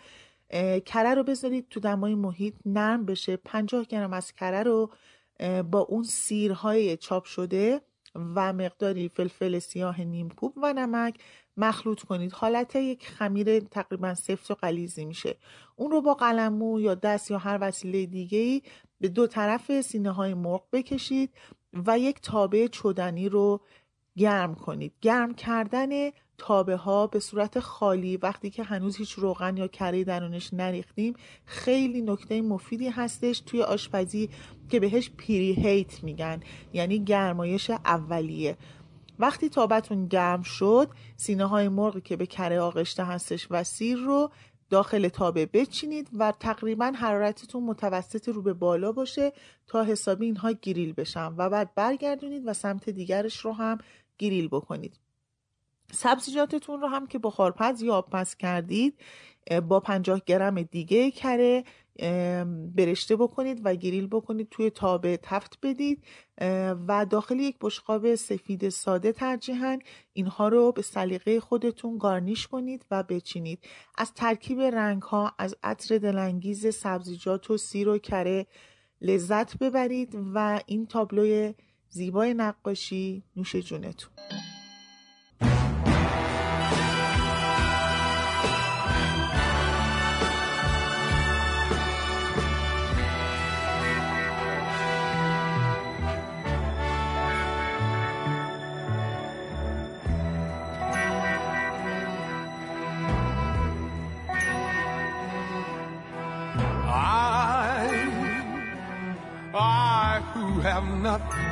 Speaker 25: کره رو بذارید تو دمای محیط نرم بشه. 50 گرم از کره رو با اون سیرهای چاپ شده و مقداری فلفل سیاه نیمکوب و نمک مخلوط کنید. حالت یک خمیر تقریبا سفت و قلیزی میشه. اون رو با قلمو یا دست یا هر وسیله دیگه ای به دو طرف سینه های مرغ بکشید و یک تابه چدنی رو گرم کنید. گرم کردن تابه ها به صورت خالی وقتی که هنوز هیچ روغن یا کره درونش نریختیم خیلی نکته مفیدی هستش توی آشپزی که بهش پیری هیت میگن یعنی گرمایش اولیه. وقتی تابتون گرم شد سینه های مرغی که به کره آغشته هستش و سیر رو داخل تابه بچینید و تقریبا حرارتتون متوسط رو به بالا باشه تا حسابی اینها گریل بشن و بعد برگردونید و سمت دیگرش رو هم گریل بکنید. سبزیجاتتون رو هم که بخارپز یا آبپز کردید با 50 گرم دیگه کره برشته بکنید و گریل بکنید توی تابه تفت بدید و داخل یک بشقاب سفید ساده ترجیحاً اینها رو به سلیقه خودتون گارنیش کنید و بچینید. از ترکیب رنگ ها از عطر دلانگیز سبزیجات و سیر و کره لذت ببرید و این تابلوی زیبای نقاشی نوش جونتون.
Speaker 18: have nothing.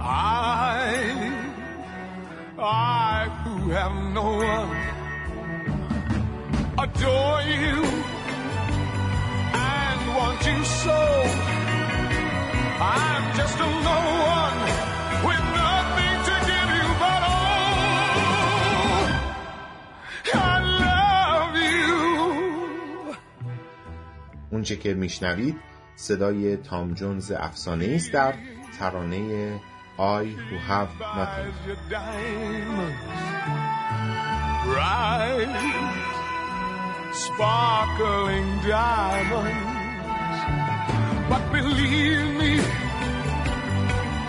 Speaker 18: I, I who have no one, adore you and want you so. I'm just a no one with nothing to give you but all. I love you.
Speaker 2: اونچه که میشنوید صدای تام جونز افسانه است در ترانه I Who Have Nothing
Speaker 18: sparkling diamonds. But believe me,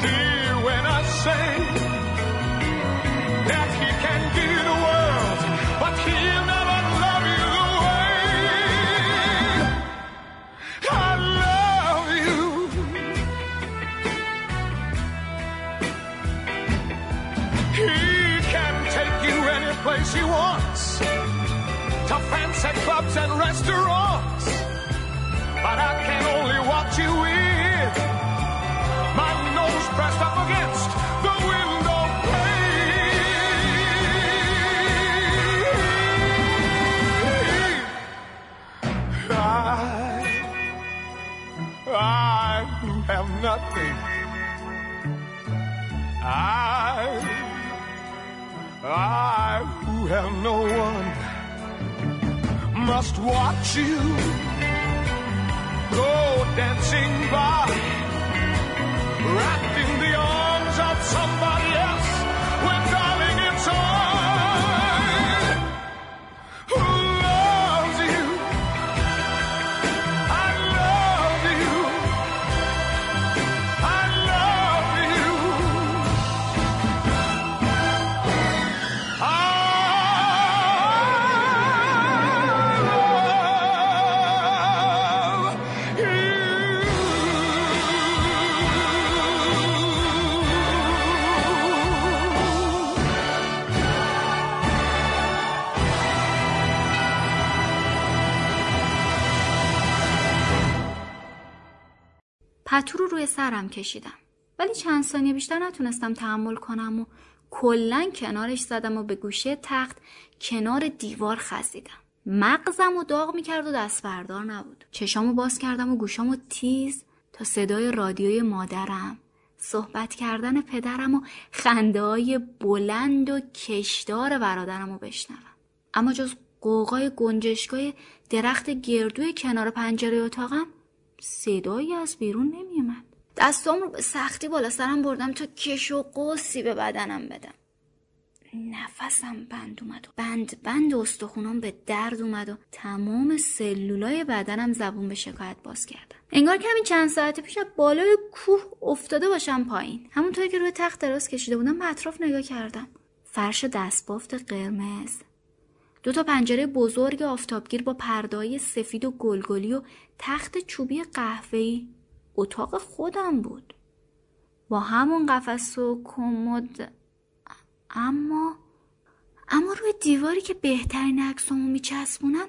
Speaker 18: dear, when I say that he can give the world,
Speaker 26: روی سرم کشیدم. ولی چند ثانیه بیشتر نتونستم تحمل کنم و کلا کنارش زدم و به گوشه تخت کنار دیوار خزیدم. مغزم و داغ می‌کرد و دست بردار نبود. چشامو باز کردم و گوشامو تیز تا صدای رادیوی مادرم صحبت کردن پدرم و خنده های بلند و کشدار برادرم رو بشنوم. اما جز قوقای گنجشگاه درخت گردوی کنار پنجره اتاقم صدایی از بیرون نمیومد دستام رو به سختی بالا سرم بردم تا کش و قوسی به بدنم بدم. نفسم بند اومد و بند بند استخونام به درد اومد و تمام سلولای بدنم زبون به شکایت باز کردن. انگار که همین چند ساعت پیش بالای کوه افتاده باشم پایین. همونطوری که روی تخت دراز کشیده بودم به اطراف نگاه کردم. فرش دستبافت قرمز. دو تا پنجره بزرگ آفتابگیر با پردای سفید و گلگلی و تخت چوبی قهوه‌ای. اتاق خودم بود. با همون قفس و کمد اما اما روی دیواری که بهترین عکسامو میچسبونم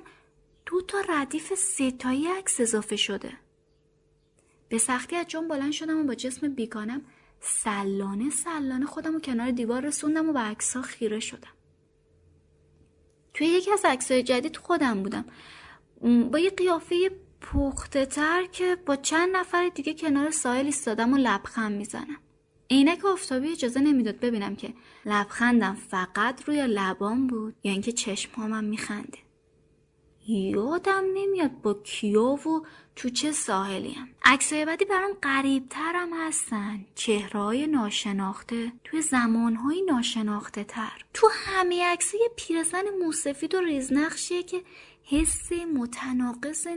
Speaker 26: دو تا ردیف ستایی عکس اضافه شده. به سختی از جام بلند شدم و با جسم بیگانم سلانه سلانه خودم و کنار دیوار رسوندم و به عکسها خیره شدم. توی یکی از عکسهای جدید خودم بودم. با یه قیافه پخته تر که با چند نفر دیگه کنار ساحل ایستادم و لبخند می‌زنم. عینک آفتابی اجازه نمی‌داد ببینم که لبخندم فقط روی لبام بود یا اینکه چشمهامم میخنده. یادم نمیاد با کیا و تو چه ساحلیم. عکسای بعدی برام ترم هستن. چهرهای ناشناخته توی زمانهای ناشناخته تر تو همه عکسای پیرزن موسفید و ریزنقشیه که حس متناقض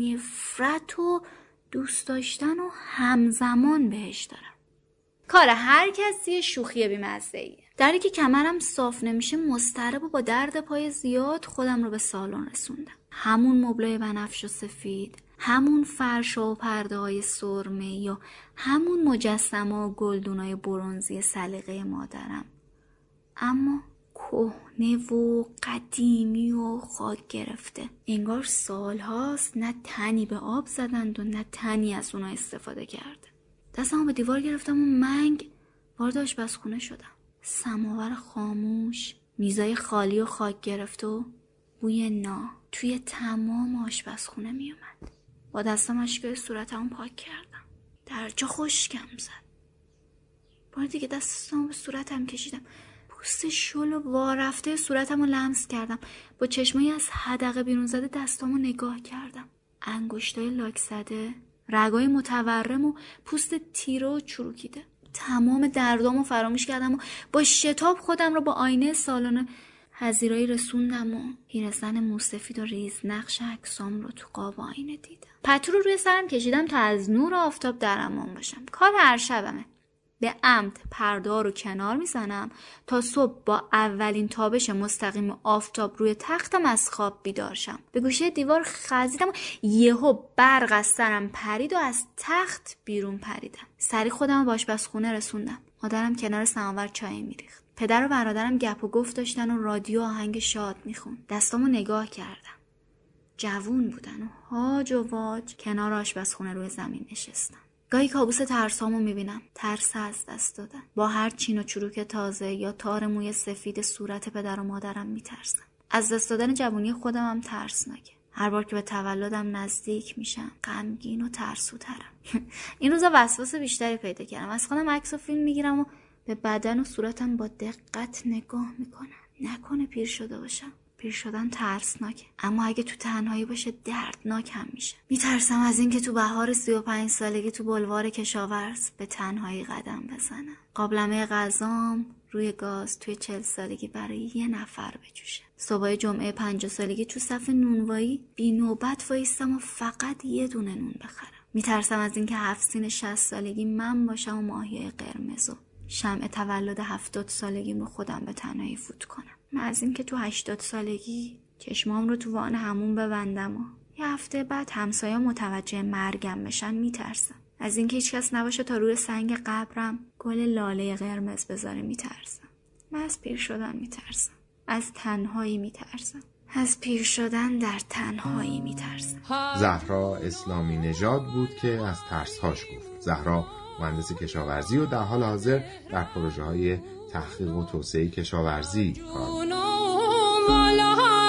Speaker 26: نفرت و دوست داشتن و همزمان بهش دارم. کار هر کسی شوخی بیمزه ایه دری که کمرم صاف نمیشه مسترب و با درد پای زیاد خودم رو به سالن رسوندم. همون مبلای بنفش و سفید همون فرش و پرده های سرمه یا همون مجسمه و گلدونای برونزی سلیقه مادرم. اما کهنه و قدیمی و خاک گرفته. انگار سالهاست نه تنی به آب زدند و نه تنی از اونا استفاده کرده. دستمو به دیوار گرفتم و منگ وارد آشپزخونه شدم. سماور خاموش میزای خالی و خاک گرفته و بوی نا توی تمام آشپزخونه میومد با دستم اشکای صورتمو پاک کردم. در جا خشکم زد. بار دیگه دستم به صورتم کشیدم. پوست شل و وارفته صورتم رو لمس کردم. با چشمایی از حدقه بیرون زده دستامو نگاه کردم. انگشتای لاک زده رگای متورم و پوست تیره و چروکیده. تمام دردامو فراموش کردم و با شتاب خودم رو با آینه سالن هزیرایی رسوندم و پیرزن موسفید و ریز نقش عکسام رو تو قاب آینه دیدم. پتو رو روی سرم کشیدم تا از نور آفتاب در امان باشم. کار هر شبمه. به عمد پردار رو کنار می‌زنم تا صبح با اولین تابش مستقیم آفتاب روی تختم از خواب بیدار شم. به گوشه دیوار خزیدم و یهو برق از سرم پرید و از تخت بیرون پریدم. سری خودم با آشپزخونه رسوندم. مادرم کنار سماور چای میریخت. پدر و برادرم گپ و گفت داشتن و رادیو آهنگ شاد میخون دستامو نگاه کردم. جوون بودن و هاج و واج کنار آشپزخونه روی زمین نشستم. گاهی کابوس ترسامو می‌بینم. ترس از دست دادن. با هر چین و چروک تازه یا تار موی سفید صورت پدر و مادرم میترسم. از دست دادن جوونی خودم هم ترسناکه هر بار که به تولدم نزدیک میشم غمگین و ترسوترم. این روزا وسواس بیشتری پیدا کردم. از خودم عکس و فیلم می‌گیرم و به بدن و صورتم با دقت نگاه می‌کنم. نکنه پیر شده باشم. پیر شدن ترسناکه. اما اگه تو تنهایی باشه دردناک هم میشه. میترسم از اینکه تو بهار سی و پنج سالگی تو بلوار کشاورز به تنهایی قدم بزنم قابلمه غذام روی گاز توی چل سالگی برای یه نفر بجوشه. صبح جمعه پنج سالگی تو صف نونوایی بی نوبت وایستم و فقط یه دونه نون بخرم. میترسم از اینکه هفت سین شست سالگی من باشم و ماهی قرمزو شمع تولد هفتاد سالگی رو خودم به تنهایی فوت کنم. من از اینکه تو هشتاد سالگی چشمام رو تو وان همون ببندم و یه هفته بعد همسایه متوجه مرگم بشن میترسم. از اینکه هیچکس نباشه تا روی سنگ قبرم گل لاله قرمز بذاره میترسم. من از پیر شدن میترسم. از تنهایی میترسم. از پیر شدن در تنهایی میترسم.
Speaker 2: زهرا اسلامی نژاد بود که از ترسهاش گفت. زهرا مهندس کشاورزی و در حال حاضر در پروژه های تحقیق و توسعه کشاورزی کار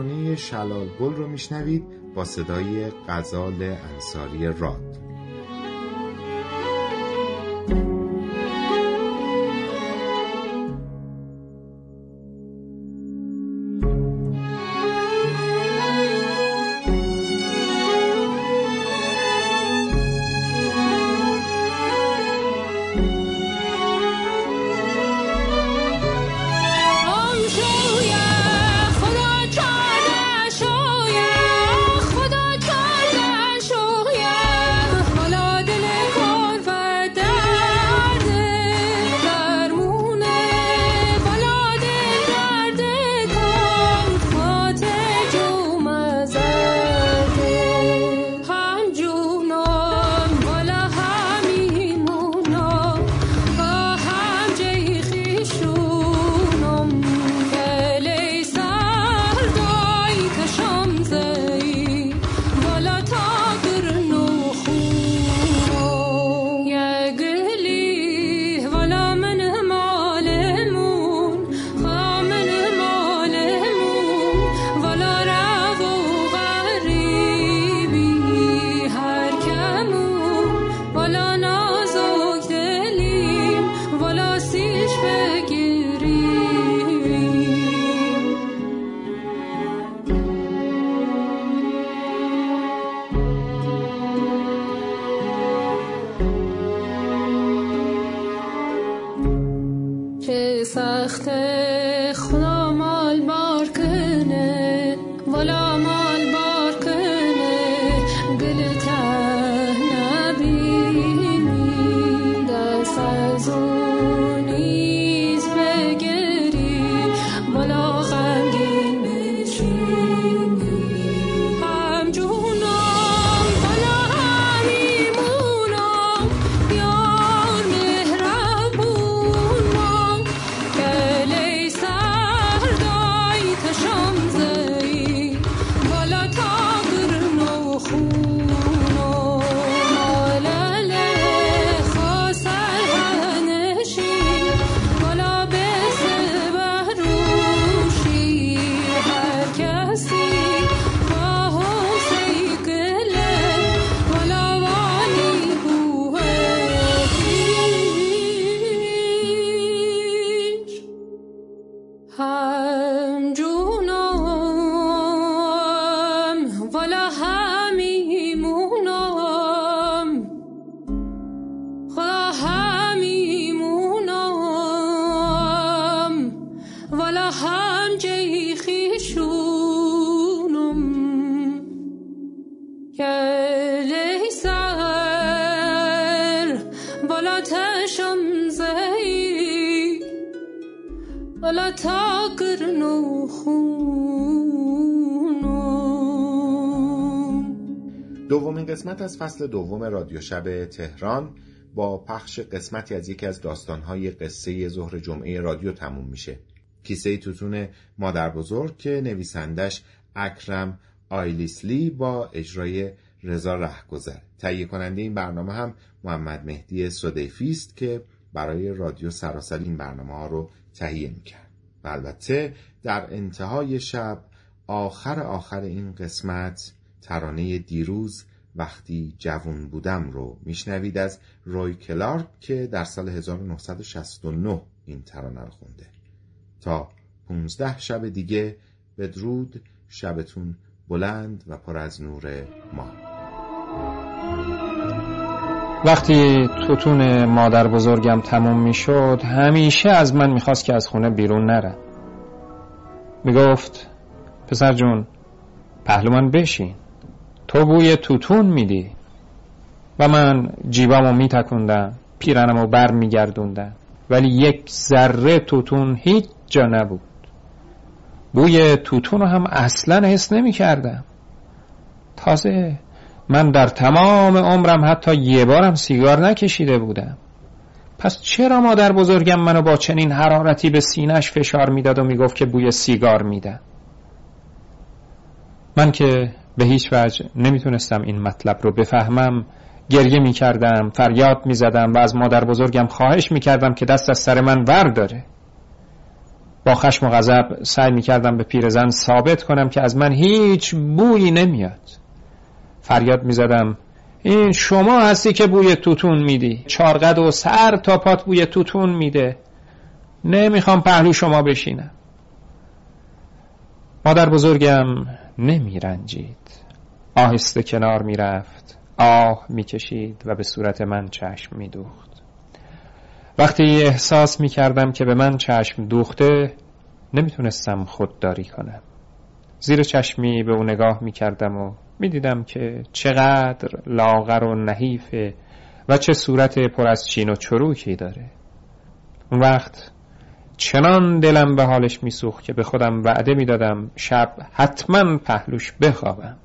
Speaker 27: ترانه شلال گل رو میشنوید با صدای غزال انصاری راد. دومین قسمت از فصل دوم رادیو شب تهران با پخش قسمتی از یکی از داستانهای قصه ظهر جمعه رادیو تموم میشه. کیسه توتون مادر بزرگ که نویسندش اکرم آیلیسلی با اجرای رضا رهگذر. تهیه کننده این برنامه هم محمد مهدی صدیفی است که برای رادیو سراسر این برنامه ها رو تهیه می‌کرد. و البته در انتهای شب آخر آخر این قسمت ترانه دیروز وقتی جوون بودم رو میشنوید از روی کلارک که در سال 1969 این ترانه رو خونده. تا 15 شب دیگه بدرود شبتون بلند و پر از نور ما.
Speaker 28: وقتی توتون مادر بزرگم تموم می‌شد همیشه از من می‌خواست که از خونه بیرون نرم می‌گفت پسر جون پهلوان بشین. تو بوی توتون میدی. و من جیبامو میتکوندم پیرنمو بر میگردوندم ولی یک ذره توتون هیچ جا نبود. بوی توتون رو هم اصلا حس نمی کردم تازه من در تمام عمرم حتی یه بارم سیگار نکشیده بودم. پس چرا مادر بزرگم منو با چنین حرارتی به سینش فشار می‌داد و می‌گفت که بوی سیگار میدم؟ من که به هیچ وجه نمی‌تونستم این مطلب رو بفهمم. گریه می‌کردم فریاد می‌زدم و از مادر بزرگم خواهش می‌کردم که دست از سر من ور داره با خشم و غضب سعی می کردم به پیرزن ثابت کنم که از من هیچ بویی نمیاد. فریاد می زدم این شما هستی که بوی توتون میدی. چارقد و سر تا پات بوی توتون میده. نمی‌خوام پهلو شما بشینم. مادر بزرگم نمیرنجید. آهسته کنار می‌رفت. آه می‌کشید و به صورت من چشم میدوخت. وقتی احساس می‌کردم که به من چشم دوخته نمی‌تونستم خودداری کنم. زیر چشمی به او نگاه می‌کردم و می‌دیدم که چقدر لاغر و نحیفه و چه صورت پر از چین و چروکی داره. اون وقت چنان دلم به حالش میسوخت که به خودم وعده می‌دادم شب حتما پهلوش بخوابم.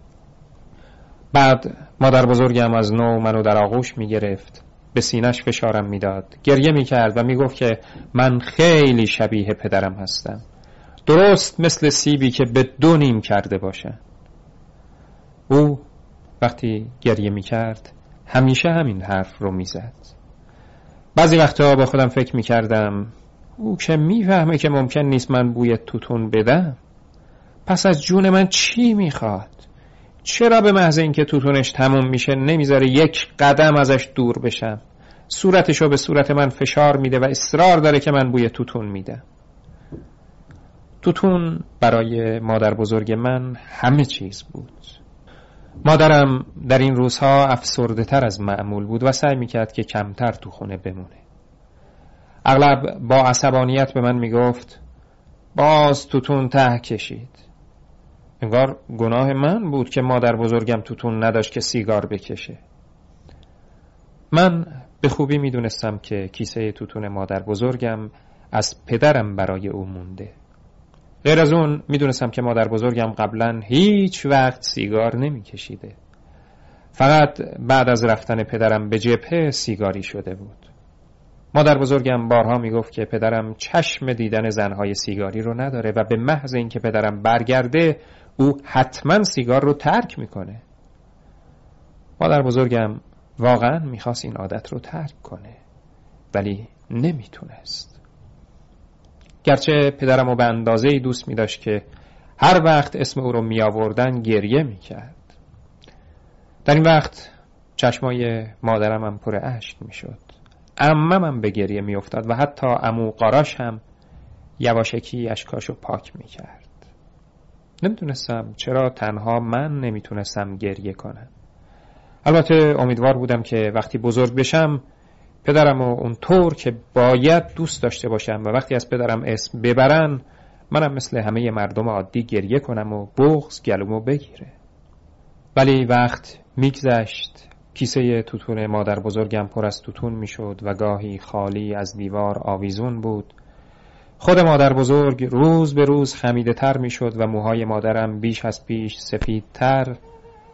Speaker 28: بعد مادر بزرگم از نو منو در آغوش می‌گرفت به سینش فشارم می‌داد گریه می‌کرد و می‌گفت که من خیلی شبیه پدرم هستم. درست مثل سیبی که به دو نیم کرده باشه. او وقتی گریه می‌کرد همیشه همین حرف رو می‌زد. بعضی وقتا با خودم فکر می‌کردم او که می‌فهمه که ممکن نیست من بوی توتون بدم پس از جون من چی می‌خواد؟ چرا به محض اینکه توتونش تموم میشه نمی‌ذاره یک قدم ازش دور بشم؟ صورتشو به صورت من فشار میده و اصرار داره که من بوی توتون میدم. توتون برای مادر بزرگ من همه چیز بود. مادرم در این روزها افسرده تر از معمول بود و سعی می‌کرد که کمتر تو خونه بمونه. اغلب با عصبانیت به من می‌گفت باز توتون ته کشید. انگار گناه من بود که مادر بزرگم توتون نداشت که سیگار بکشه. من به خوبی می‌دونستم که کیسه توتون مادر بزرگم از پدرم برای او مونده. غیر از اون می‌دونستم که مادر بزرگم قبلا هیچ وقت سیگار نمیکشیده. فقط بعد از رفتن پدرم به جبهه سیگاری شده بود. مادر بزرگم بارها می‌گفت که پدرم چشم دیدن زنهای سیگاری رو نداره و به محض اینکه پدرم برگرده او حتما سیگار رو ترک می‌کنه. مادر بزرگم واقعا می‌خواست این عادت رو ترک کنه ولی نمی‌تونست. گرچه پدرم رو به اندازه دوست میداشت که هر وقت اسم او رو می آوردن گریه می‌کرد. در این وقت چشمای مادرم هم پر اشک می‌شد. اممم به گریه میافتاد و حتی امو قاراش هم یواشکی اشکاشو پاک می‌کرد. نمی‌تونستم چرا تنها من نمی‌تونستم گریه کنم. البته امیدوار بودم که وقتی بزرگ بشم پدرم و اون طور که باید دوست داشته باشم و وقتی از پدرم اسم ببرن منم مثل همه مردم عادی گریه کنم و بغز گلومو بگیره. ولی وقت میگذشت. کیسه توتون مادر بزرگم پر از توتون می‌شد و گاهی خالی از دیوار آویزون بود. خود مادر بزرگ روز به روز خمیده تر می شد و موهای مادرم بیش از پیش سفیدتر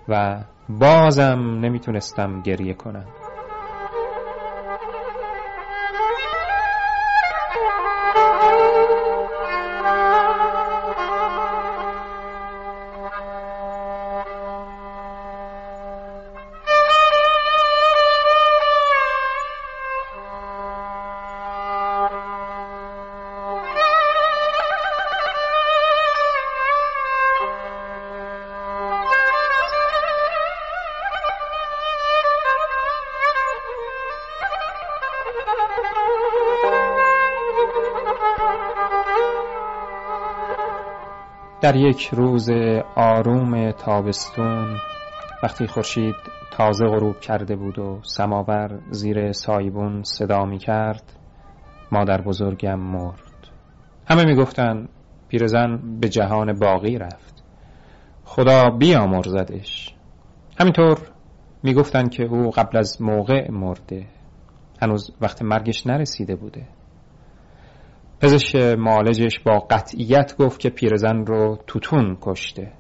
Speaker 28: و بازم نمی‌تونستم گریه کنم. در یک روز آروم تابستون وقتی خورشید تازه غروب کرده بود و سماور زیر سایبون صدا می کرد مادر بزرگم مرد. همه می گفتن پیرزن به جهان باقی رفت. خدا بیامرزدش. همینطور می گفتن که او قبل از موقع مرده. هنوز وقت مرگش نرسیده بوده. پزشک معالجش با قطعیت گفت که پیرزن رو توتون کشته.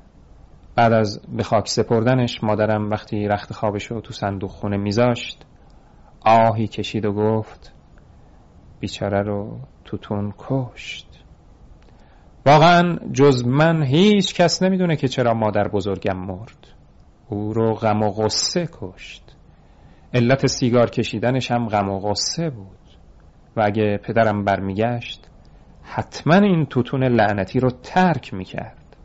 Speaker 28: بعد از به خاک سپردنش مادرم وقتی رخت خوابش رو تو صندوق خونه میذاشت آهی کشید و گفت بیچاره رو توتون کشت. واقعا جز من هیچ کس نمی‌دونه که چرا مادر بزرگم مرد. او رو غم و غصه کشت. علت سیگار کشیدنش هم غم و غصه بود. و اگه پدرم برمیگشت حتما این توتون لعنتی رو ترک می‌کرد.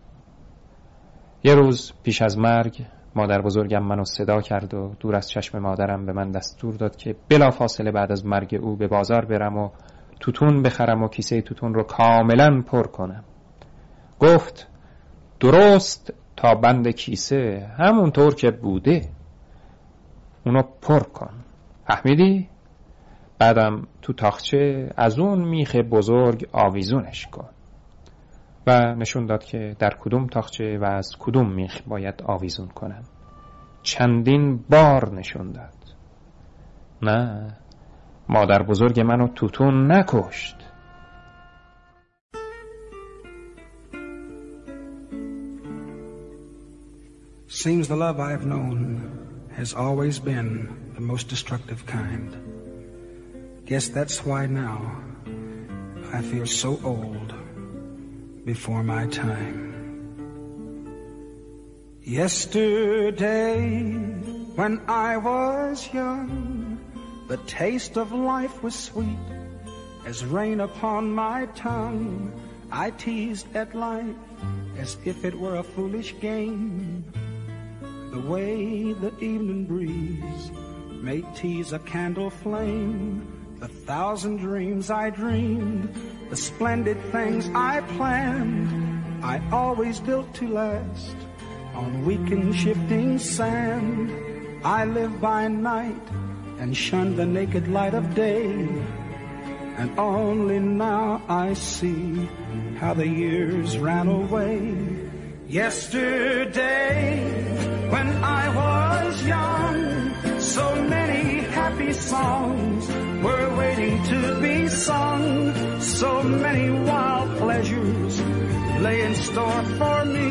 Speaker 28: یه روز پیش از مرگ مادر بزرگم منو صدا کرد و دور از چشم مادرم به من دستور داد که بلا فاصله بعد از مرگ او به بازار برم و توتون بخرم و کیسه توتون رو کاملا پر کنم. گفت درست تا بند کیسه همونطور که بوده. اونو پر کن. فهمیدی؟ بعدم تو تاخچه از اون میخ بزرگ آویزونش کن. و نشون داد که در کدوم تاخچه و از کدوم میخ باید آویزون کنم. چندین بار نشون داد. نه مادر بزرگ منو توتون نکشت.
Speaker 29: Seems the love I've known has always been the most destructive kind. Guess that's why now I feel so old before my time. Yesterday, when I was young, the taste of life was sweet as rain upon my tongue. I teased at life as if it were a foolish game. The way the evening breeze may tease a candle flame. The thousand dreams I dreamed, the splendid things I planned, I always built to last on weak and shifting sand. I live by night and shun the naked light of day. And only now I see how the years ran away. Yesterday, when I was young, so many happy songs to be sung. So many wild pleasures lay in store for me,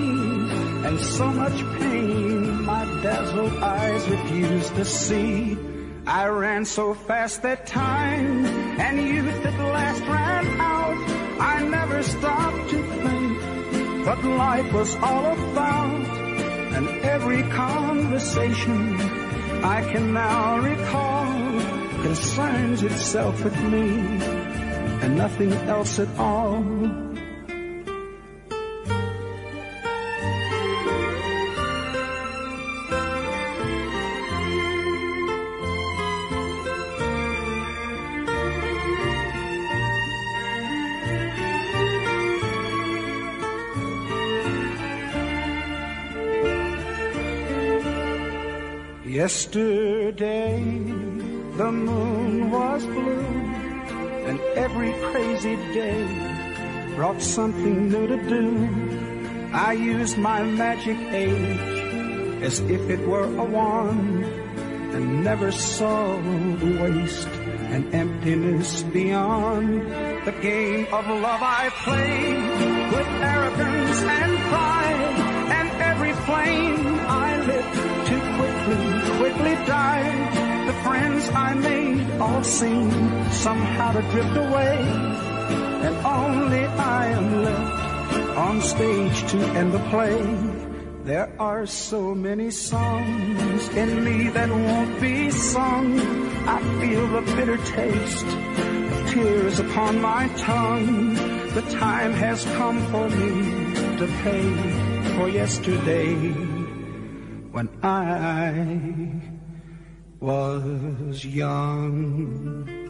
Speaker 29: and so much pain my dazzled eyes refused to see. I ran so fast that time and youth at last ran out. I never stopped to think what life was all about. And every conversation I can now recall concerns itself with me and nothing else at all. Yesterday the moon was blue and every crazy day brought something new to do. I used my magic age as if it were a wand and never saw the waste and emptiness beyond. The game of love I played with arrogance and pride and every flame I lit too quickly, quickly died. Friends I made all seem somehow to drift away. And only I am left on stage to end the play. There are so many songs in me that won't be sung. I feel the bitter taste of tears upon my tongue. The time has come for me to pay for yesterday when I was young.